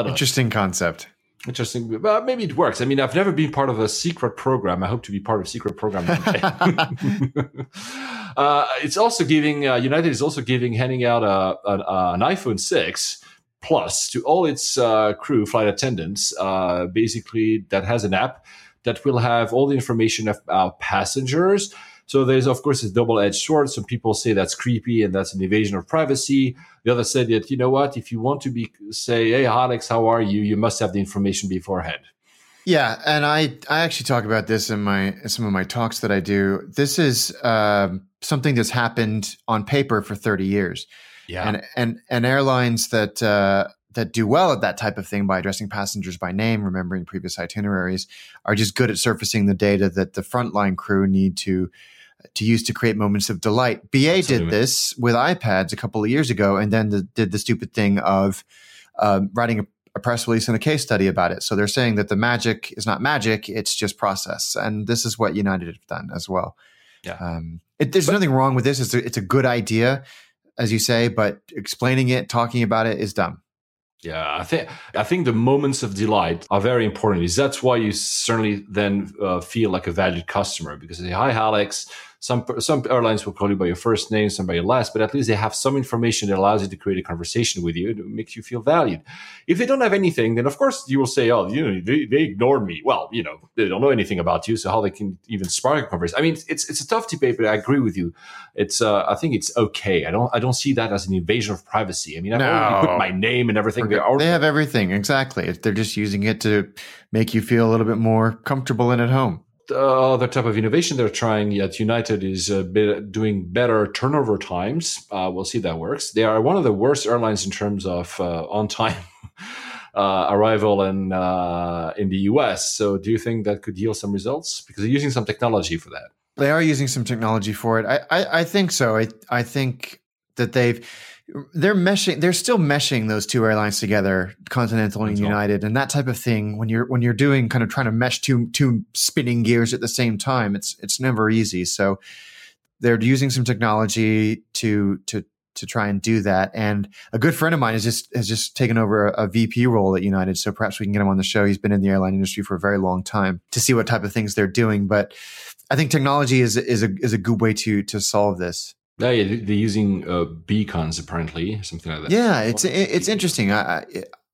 Interesting concept. Interesting. But maybe it works. I mean, I've never been part of a secret program. I hope to be part of a secret program. Uh, it's also giving uh, United is also giving handing out a, a, an iPhone six plus to all its uh, crew, flight attendants, uh, basically that has an app that will have all the information about passengers. So there's of course a double-edged sword. Some people say that's creepy and that's an invasion of privacy. The other said that you know what, if you want to be say, hey Alex, how are you? You must have the information beforehand. Yeah, and I I actually talk about this in my some of my talks that I do. This is uh, something that's happened on paper for 30 years. Yeah, and and and airlines that uh, that do well at that type of thing by addressing passengers by name, remembering previous itineraries, are just good at surfacing the data that the frontline crew need to to use to create moments of delight. BA Absolutely. did this with iPads a couple of years ago, and then the, did the stupid thing of um, writing a, a, press release and a case study about it. So they're saying that the magic is not magic; it's just process, and this is what United have done as well. Yeah, um, it, there's but, nothing wrong with this. It's a, it's a good idea as you say, but explaining it, talking about it is dumb. Yeah, I think I think the moments of delight are very important. Is that's why you certainly then uh, feel like a valued customer because they say, "Hi, Alex. Some some airlines will call you by your first name, some by your last, but at least they have some information that allows you to create a conversation with you. It makes you feel valued. If they don't have anything, then of course you will say, "Oh, you know, they, they ignored me." Well, you know, they don't know anything about you, so how they can even spark a conversation? I mean, it's it's a tough debate, but I agree with you. It's uh, I think it's okay. I don't I don't see that as an invasion of privacy. I mean, I no. put my name and everything. They, they have everything exactly. They're just using it to make you feel a little bit more comfortable and at home other type of innovation they're trying at United is uh, doing better turnover times. Uh, we'll see if that works. They are one of the worst airlines in terms of uh, on time arrival in in the US. So, do you think that could yield some results? Because they're using some technology for that. They are using some technology for it. I I, I think so. I I think that they've they're meshing they're still meshing those two airlines together continental and united and that type of thing when you're when you're doing kind of trying to mesh two two spinning gears at the same time it's it's never easy. So they're using some technology to to to try and do that and a good friend of mine has just has just taken over a, a vp role at united so perhaps we can get him on the show. He's been in the airline industry for a very long time to see what type of things they're doing but i think technology is is a is a good way to to solve this yeah, yeah they're using uh, beacons apparently, something like that. Yeah, it's it's interesting. I, I,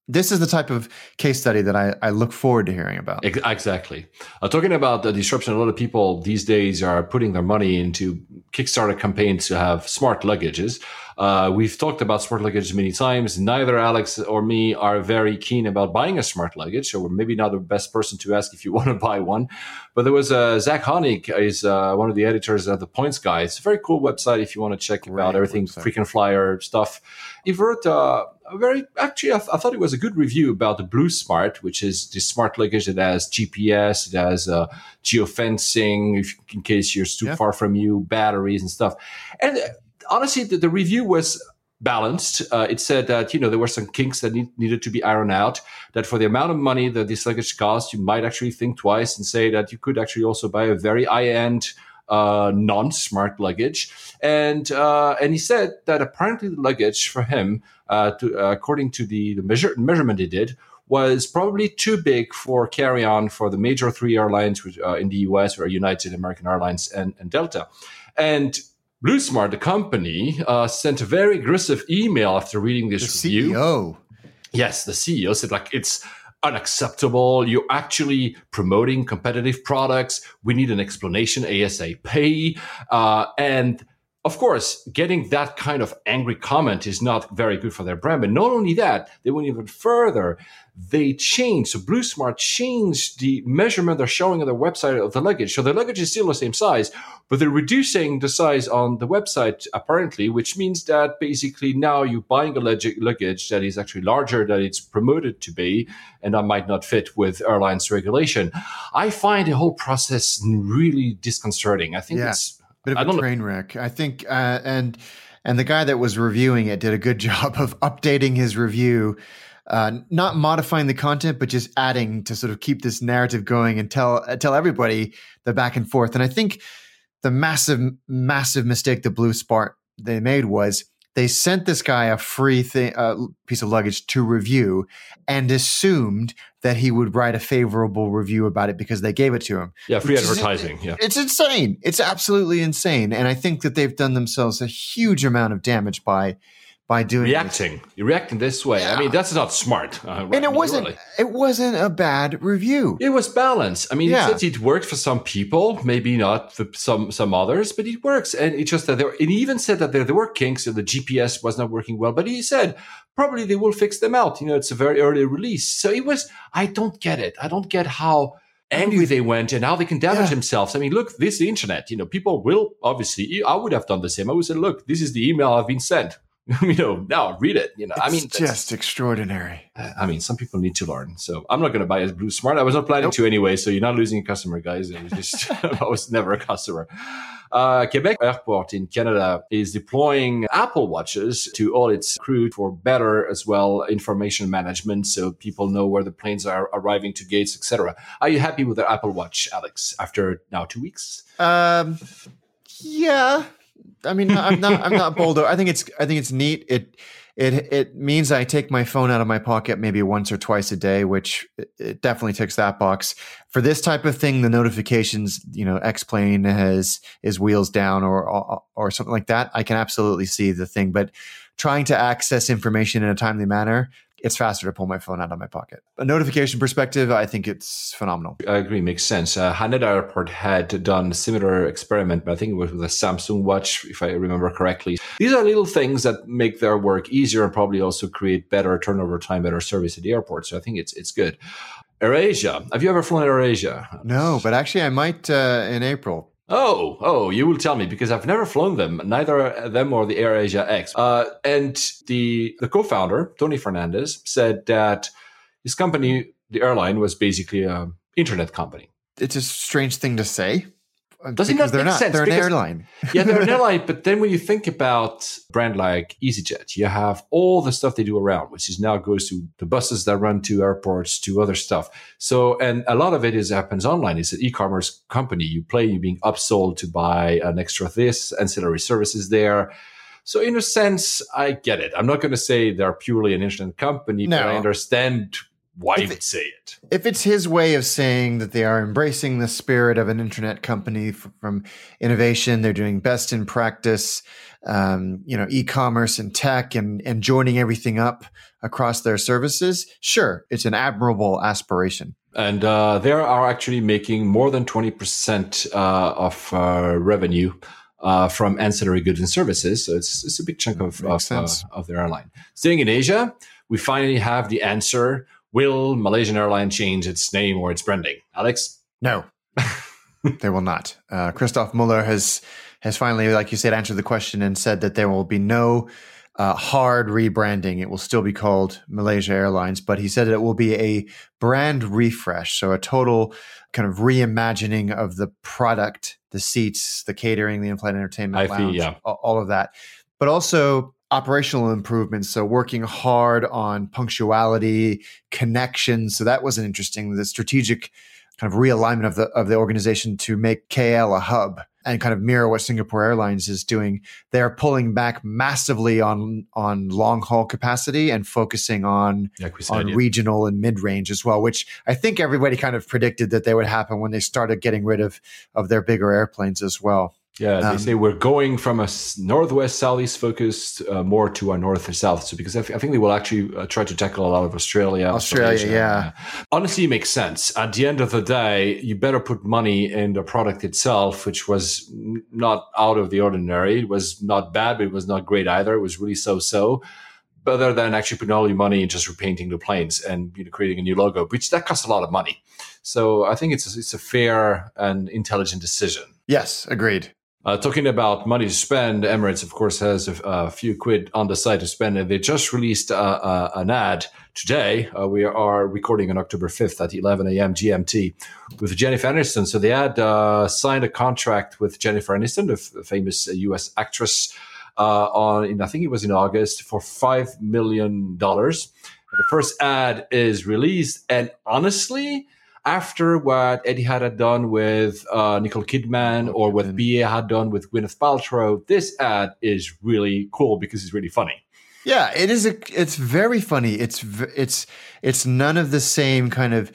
this is the type of case study that I, I look forward to hearing about. Exactly. Uh, talking about the disruption, a lot of people these days are putting their money into Kickstarter campaigns to have smart luggages. Uh, we've talked about smart luggage many times. Neither Alex or me are very keen about buying a smart luggage, so we're maybe not the best person to ask if you want to buy one. But there was uh, Zach Honig is uh, one of the editors of the Points Guy. It's a very cool website if you want to check Great out everything website. frequent flyer stuff. He wrote uh, a very actually I, th- I, thought it was a good review about the Blue Smart, which is the smart luggage that has GPS, it has uh, geofencing if, in case you're too yeah. far from you, batteries and stuff. And honestly, the, the review was balanced. Uh, it said that you know there were some kinks that need, needed to be ironed out. That for the amount of money that this luggage costs, you might actually think twice and say that you could actually also buy a very high end. Uh, non-smart luggage, and uh, and he said that apparently the luggage for him, uh, to, uh, according to the, the measure, measurement he did, was probably too big for carry on for the major three airlines which, uh, in the US, were United, American Airlines, and, and Delta. And BlueSmart, the company, uh, sent a very aggressive email after reading this the review. CEO. Yes, the CEO said like it's unacceptable. You're actually promoting competitive products. We need an explanation ASAP. Uh, and of course, getting that kind of angry comment is not very good for their brand. But not only that, they went even further. They changed, so Blue Smart changed the measurement they're showing on their website of the luggage. So the luggage is still the same size, but they're reducing the size on the website apparently, which means that basically now you're buying a luggage that is actually larger than it's promoted to be, and that might not fit with airlines regulation. I find the whole process really disconcerting. I think yeah. it's bit of a train know. wreck. I think, uh, and and the guy that was reviewing it did a good job of updating his review, uh, not modifying the content, but just adding to sort of keep this narrative going and tell uh, tell everybody the back and forth. And I think the massive, massive mistake the Blue Smart they made was they sent this guy a free thing, uh, piece of luggage to review, and assumed that he would write a favorable review about it because they gave it to him. Yeah, free Which is- advertising. yeah. It's insane. It's absolutely insane, and I think that they've done themselves a huge amount of damage by by doing this. Reacting, you reacting this way. I mean, that's not smart. Uh, And it wasn't. really. It wasn't a bad review. It was balanced. I mean, Yeah. it, it worked for some people, maybe not for some some others, but it works. And it just that there. It even said that there, there were kinks, so the GPS was not working well. But he said probably they will fix them out. You know, it's a very early release, so it was. I don't get it. I don't get how angry they went and how they can damage Yeah. themselves. I mean, look, this is the internet. You know, people will obviously. I would have done the same. I would say, look, this is the email I've been sent. you know, now read it. You know, I mean, just extraordinary. I mean, some people need to learn. So I'm not going to buy as Blue Smart. I was not planning Nope. to anyway. So you're not losing a customer, guys. It was just, I was never a customer. Uh, Quebec Airport in Canada is deploying Apple Watches to all its crew for better as well information management, so people know where the planes are arriving to gates, etc. Are you happy with the Apple Watch, Alex? After now two weeks, Um, yeah. I mean, I'm not. I'm not bold. I think it's. I think it's neat. It. It. It means I take my phone out of my pocket maybe once or twice a day, which it- it definitely ticks that box. For this type of thing, the notifications, you know, X plane has is wheels down or, or or something like that. I can absolutely see the thing, but trying to access information in a timely manner, it's faster to pull my phone out of my pocket. A notification perspective, I think it's phenomenal. I agree, makes sense. Uh, Haneda Airport had done a similar experiment, but I think it was with a Samsung watch, if I remember correctly. These are little things that make their work easier and probably also create better turnover time, better service at the airport. So I think it's it's good. AirAsia. Have you ever flown AirAsia? No, but actually, I might uh, in April. Oh, oh, you will tell me because I've never flown them, neither them or the AirAsia X. Uh, and the the co-founder Tony Fernandes said that his company, the airline, was basically an internet company. it's a strange thing to say. Does it because not they're make not. sense? They're an airline. yeah, they're an airline, but then when you think about a brand like EasyJet, you have all the stuff they do around, which is now goes to the buses that run to airports, to other stuff. So, and a lot of it is happens online. It's an e-commerce company. You play, you're being upsold to buy an extra this, ancillary services there. So, in a sense, I get it. I'm not going to say they're purely an internet company, but I understand why If it- say it. If it's his way of saying that they are embracing the spirit of an internet company from innovation, they're doing best in practice, um, you know, e-commerce and tech, and and joining everything up across their services. Sure, it's an admirable aspiration. and uh, they are actually making more than 20% uh, of uh, revenue uh, from ancillary goods and services. So it's, it's a big chunk of, of, uh, of their airline. Staying in Asia, we finally have the answer. Will Malaysian airline change its name or its branding? Alex? No, they will not. Uh, Christoph Muller has has finally, like you said, answered the question and said that there will be no uh, hard rebranding. It will still be called Malaysia Airlines, but he said it will be a brand refresh, so a total kind of reimagining of the product, the seats, the catering, the in-flight entertainment, I feel- yeah. all of that, but also operational improvements. So working hard on punctuality, connections. So that was an interesting. The strategic kind of realignment of the of the organization to make KL a hub and kind of mirror what Singapore Airlines is doing. They're pulling back massively on on long haul capacity and focusing on Like said, on yeah. regional and mid range as well, which I think everybody kind of predicted that they would happen when they started getting rid of of their bigger airplanes as well. Yeah, they Um, say we're going from a northwest southeast focused uh, more to a north or south. So because I think they will actually uh, try to tackle a lot of Australia, Australia, yeah. Honestly, it makes sense. At the end of the day, you better put money in the product itself, which was not out of the ordinary. It was not bad, but it was not great either. It was really so-so. Rather than actually putting all your money in just repainting the planes and you know, creating a new logo, which that costs a lot of money. So I think it's a, it's a fair and intelligent decision. Yes, agreed. Uh, talking about money to spend, Emirates, of course, has a, a few quid on the side to spend, and they just released uh, uh, an ad today. Uh, we are recording on October 5th at 11 a.m. GMT with Jennifer Aniston. So they had signed a contract with Jennifer Aniston, f- famous U.S. actress, on in, I think it was in August for five million dollars. The first ad is released, and honestly, after what Etihad done with uh, Nicole Kidman or what. BA had done with Gwyneth Paltrow, this ad is really cool because it's really funny. Yeah, it is. A, it's very funny. It's it's it's none of the same kind of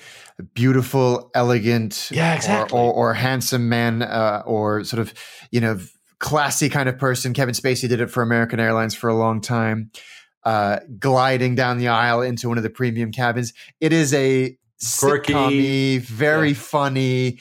beautiful, elegant, Yeah, or- exactly. or, or, handsome man, uh, or sort of you know classy kind of person. Kevin Spacey did it for American Airlines for a long time, uh, gliding down the aisle into one of the premium cabins. It is a Quirky. very Yeah. funny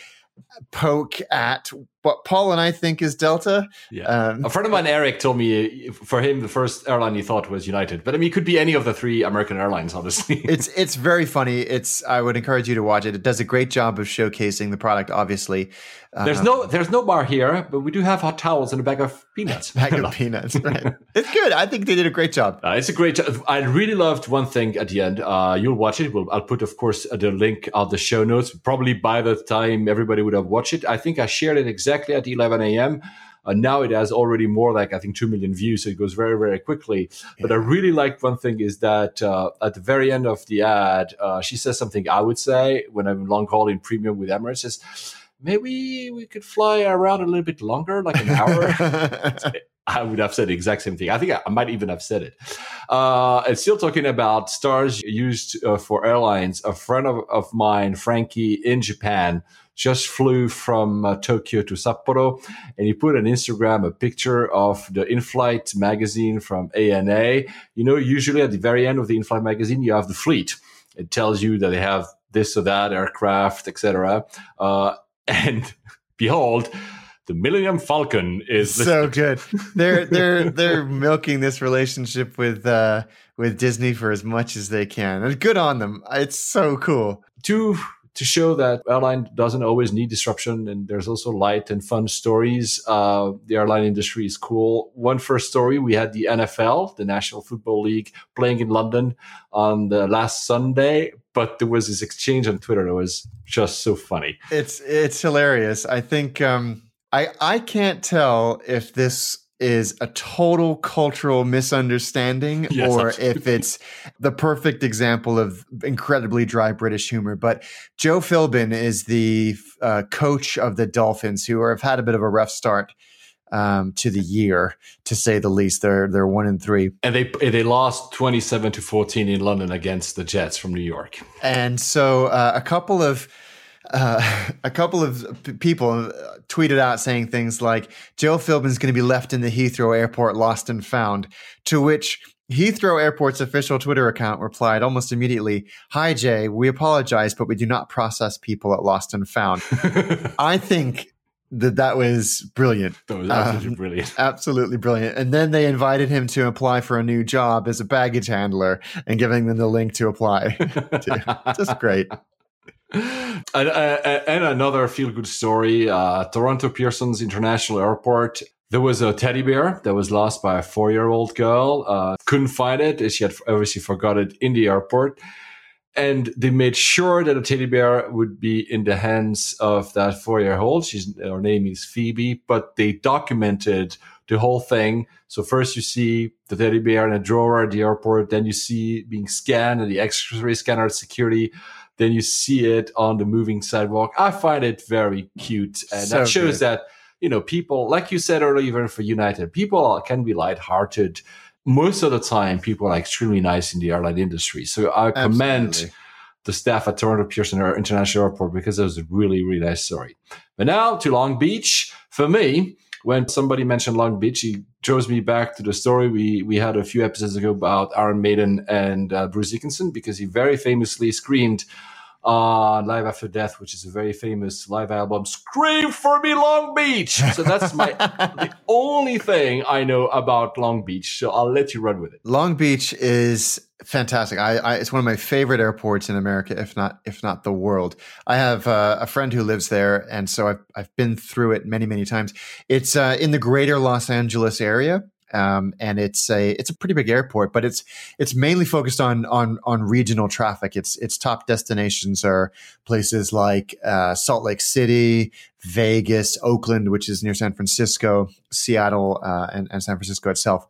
poke at what Paul and I think is Delta. Yeah. Um, A friend of mine, Eric, told me for him the first airline he thought was United, but I mean, it could be any of the three American airlines, honestly. it's it's very funny. It's I would encourage you to watch it. It does a great job of showcasing the product. Obviously, there's Uh, no there's no bar here, but we do have hot towels and a bag of peanuts. bag of peanuts. Right, it's good. I think they did a great job. Uh, it's a great. job. I really loved one thing at the end. Uh, you'll watch it. We'll, I'll put, of course, the link of the show notes. Probably by the time everybody would have watched it, I think I shared it exactly at 11 a.m. Uh, now it has already more like I think two million views, so it goes very very quickly. But I really liked one thing is that uh, at the very end of the ad, uh, she says something I would say when I'm long haul in premium with Emirates is maybe we could fly around a little bit longer, like an hour. I would have said the exact same thing. I think I, I might even have said it. Uh, and still talking about stars used uh, for airlines. A friend of, of mine, Frankie, in Japan, just flew from uh, Tokyo to Sapporo, and he put on Instagram a picture of the in-flight magazine from ANA. You know, usually at the very end of the in-flight magazine, you have the fleet. It tells you that they have this or that aircraft, etc. Uh, and behold, the Millennium Falcon is so good. They're they're they're milking this relationship with uh, with Disney for as much as they can, and good on them. It's so cool. to to show that airline doesn't always need disruption and there's also light and fun stories uh, the airline industry is cool one first story we had the nfl the national football league playing in london on the last sunday but there was this exchange on twitter that was just so funny It's it's hilarious. I think um, I I can't tell if this is a total cultural misunderstanding Yes, or absolutely. if it's the perfect example of incredibly dry British humor. But Joe Philbin is the uh, coach of the Dolphins, who have had a bit of a rough start um, to the year, to say the least. They're they're one and three. and they they lost 27 to 14 in london against the jets from new york And so uh, a couple of uh, a couple of p- people uh, tweeted out saying things like Joe Philbin's going to be left in the Heathrow airport lost and found to which Heathrow Airport's official Twitter account replied almost immediately, "Hi Jay, we apologize but we do not process people at lost and found." I think that that was brilliant. That was absolutely Um, brilliant Absolutely brilliant. And then they invited him to apply for a new job as a baggage handler and giving them the link to apply. Just great. And, uh, and another feel good story uh, Toronto Pearson's International Airport. There was a teddy bear that was lost by a four year old girl. Uh, couldn't find it. She had obviously forgot it in the airport. And they made sure that the teddy bear would be in the hands of that four year old. Her name is Phoebe, but they documented the whole thing. So first you see the teddy bear in a drawer at the airport. Then you see being scanned at the x-ray scanner at security then you see it on the moving sidewalk. I find it very cute, and So that shows good. that you know people, like you said earlier, even for United, people can be lighthearted. Most of the time, people are extremely nice in the airline industry. So I commend the staff at Toronto Pearson International Airport because it was a really, really nice story. But now to Long Beach. For me, when somebody mentioned Long Beach, he draws me back to the story. We, we had a few episodes ago about Iron Maiden and uh, Bruce Dickinson because he very famously screamed on Live After Death, which is a very famous live album, Scream for Me Long Beach. So that's my the only thing I know about Long Beach. So I'll let you run with it. Long Beach is fantastic. I, I it's one of my favorite airports in America, if not if not the world. I have uh, a friend who lives there, and so I've I've been through it many many times. It's uh, in the greater Los Angeles area. Um, and it's a it's a pretty big airport, but it's it's mainly focused on on on regional traffic. Its its top destinations are places like uh, Salt Lake City, Vegas, Oakland, which is near San Francisco, Seattle, uh, and, and San Francisco itself.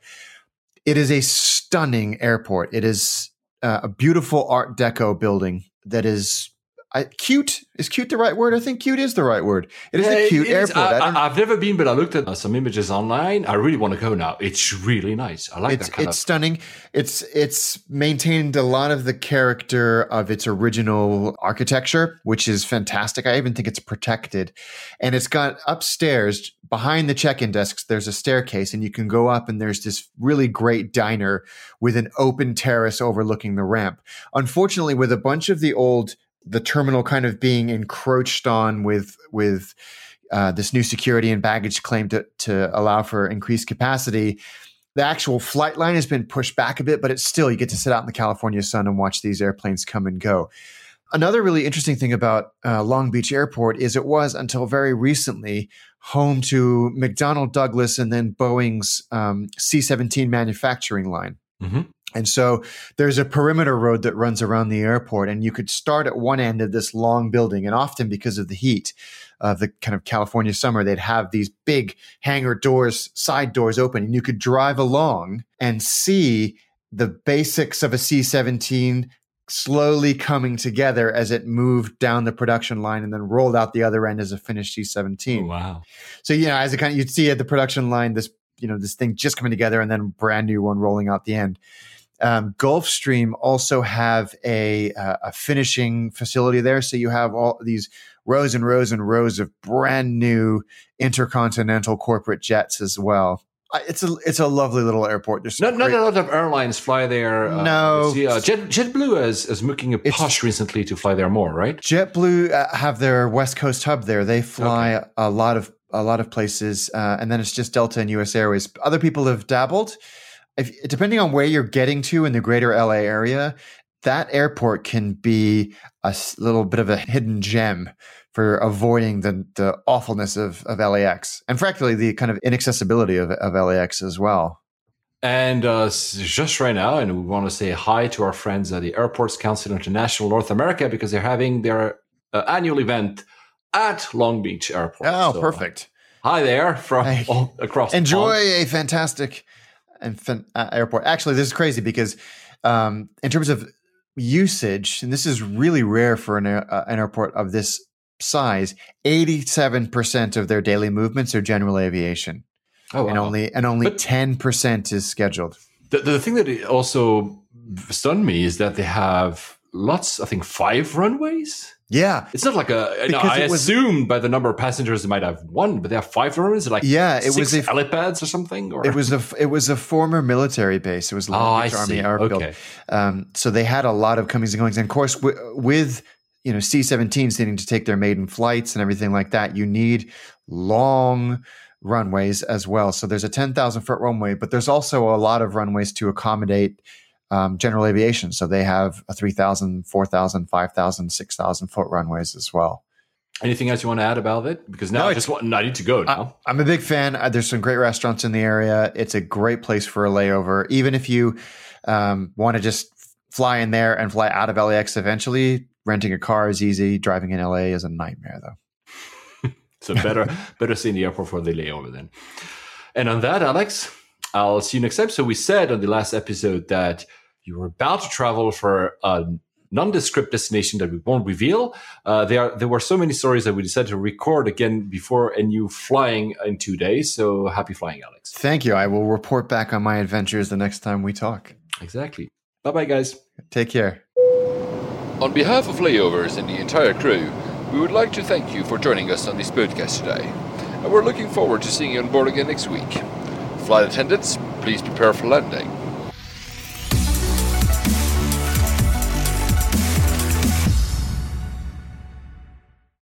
It is a stunning airport. It is uh, a beautiful Art Deco building that is I, cute is cute the right word? I think cute is the right word. It is a cute is. airport. I, have never been, but I looked at some images online. I really want to go now. It's really nice. I like it's, that kind it's of. stunning. It's it's maintained a lot of the character of its original architecture, which is fantastic. I even think it's protected, and it's got upstairs behind the check-in desks. There's a staircase, and you can go up, and there's this really great diner with an open terrace overlooking the ramp. Unfortunately, with a bunch of the old the terminal kind of being encroached on with with uh, this new security and baggage claim to to allow for increased capacity. The actual flight line has been pushed back a bit, but it's still you get to sit out in the California sun and watch these airplanes come and go. Another really interesting thing about uh, Long Beach Airport is it was until very recently home to McDonnell Douglas and then Boeing's um, C 17 manufacturing line. Mm-hmm. And so there's a perimeter road that runs around the airport, and you could start at one end of this long building. And often, because of the heat of the kind of California summer, they'd have these big hangar doors, side doors open, and you could drive along and see the basics of a C 17 slowly coming together as it moved down the production line and then rolled out the other end as a finished C 17. Wow. So, you know, as it kind of, you'd see at the production line, this, you know, this thing just coming together and then brand new one rolling out the end. Um, Gulfstream also have a, uh, a finishing facility there, so you have all these rows and rows and rows of brand new intercontinental corporate jets as well. It's a it's a lovely little airport. There's not, not a lot of airlines fly there. Uh, no, see, uh, Jet JetBlue is is making a push recently to fly there more, right? JetBlue uh, have their West Coast hub there. They fly okay. a lot of a lot of places, uh, and then it's just Delta and U.S. Airways. Other people have dabbled if, depending on where you're getting to in the greater LA area, that airport can be a little bit of a hidden gem for avoiding the, the awfulness of, of LAX and frankly, the kind of inaccessibility of, of LAX as well. And uh, just right now, and we want to say hi to our friends at the Airports Council International North America because they're having their uh, annual event at Long Beach Airport. Oh, so, perfect. Hi there from hey, all across. Enjoy a fantastic and uh, airport. Actually, this is crazy because um, in terms of usage, and this is really rare for an, uh, an airport of this size, 87% of their daily movements are general aviation. Oh, wow. and only and only ten percent is scheduled. The, the thing that also stunned me is that they have lots. I think five runways. Yeah, it's not like a. No, I was, assumed by the number of passengers they might have one, but they have five rooms. Like yeah, it was a, helipads or something. Or? It was a it was a former military base. It was Long oh, Army Airfield. Okay. Um, so they had a lot of comings and goings, and of course w- with you know C-17s needing to take their maiden flights and everything like that, you need long runways as well. So there's a ten thousand foot runway, but there's also a lot of runways to accommodate um, general aviation. So they have a 3,000, 4,000, 5,000, 6,000 foot runways as well. Anything else you want to add about it? Because now no, I just want, I need to go now. I, am a big fan. Uh, there's some great restaurants in the area. It's a great place for a layover. Even if you um, want to just fly in there and fly out of LAX eventually, renting a car is easy. Driving in LA is a nightmare, though. so better better stay in the airport for the layover then. And on that, Alex, I'll see you next time. So we said on the last episode that you were about to travel for a nondescript destination that we won't reveal. Uh, there, there were so many stories that we decided to record again before a new flying in two days. So happy flying, Alex. Thank you. I will report back on my adventures the next time we talk. Exactly. Bye bye, guys. Take care. On behalf of Layovers and the entire crew, we would like to thank you for joining us on this podcast today. And we're looking forward to seeing you on board again next week. Flight attendants, please prepare for landing.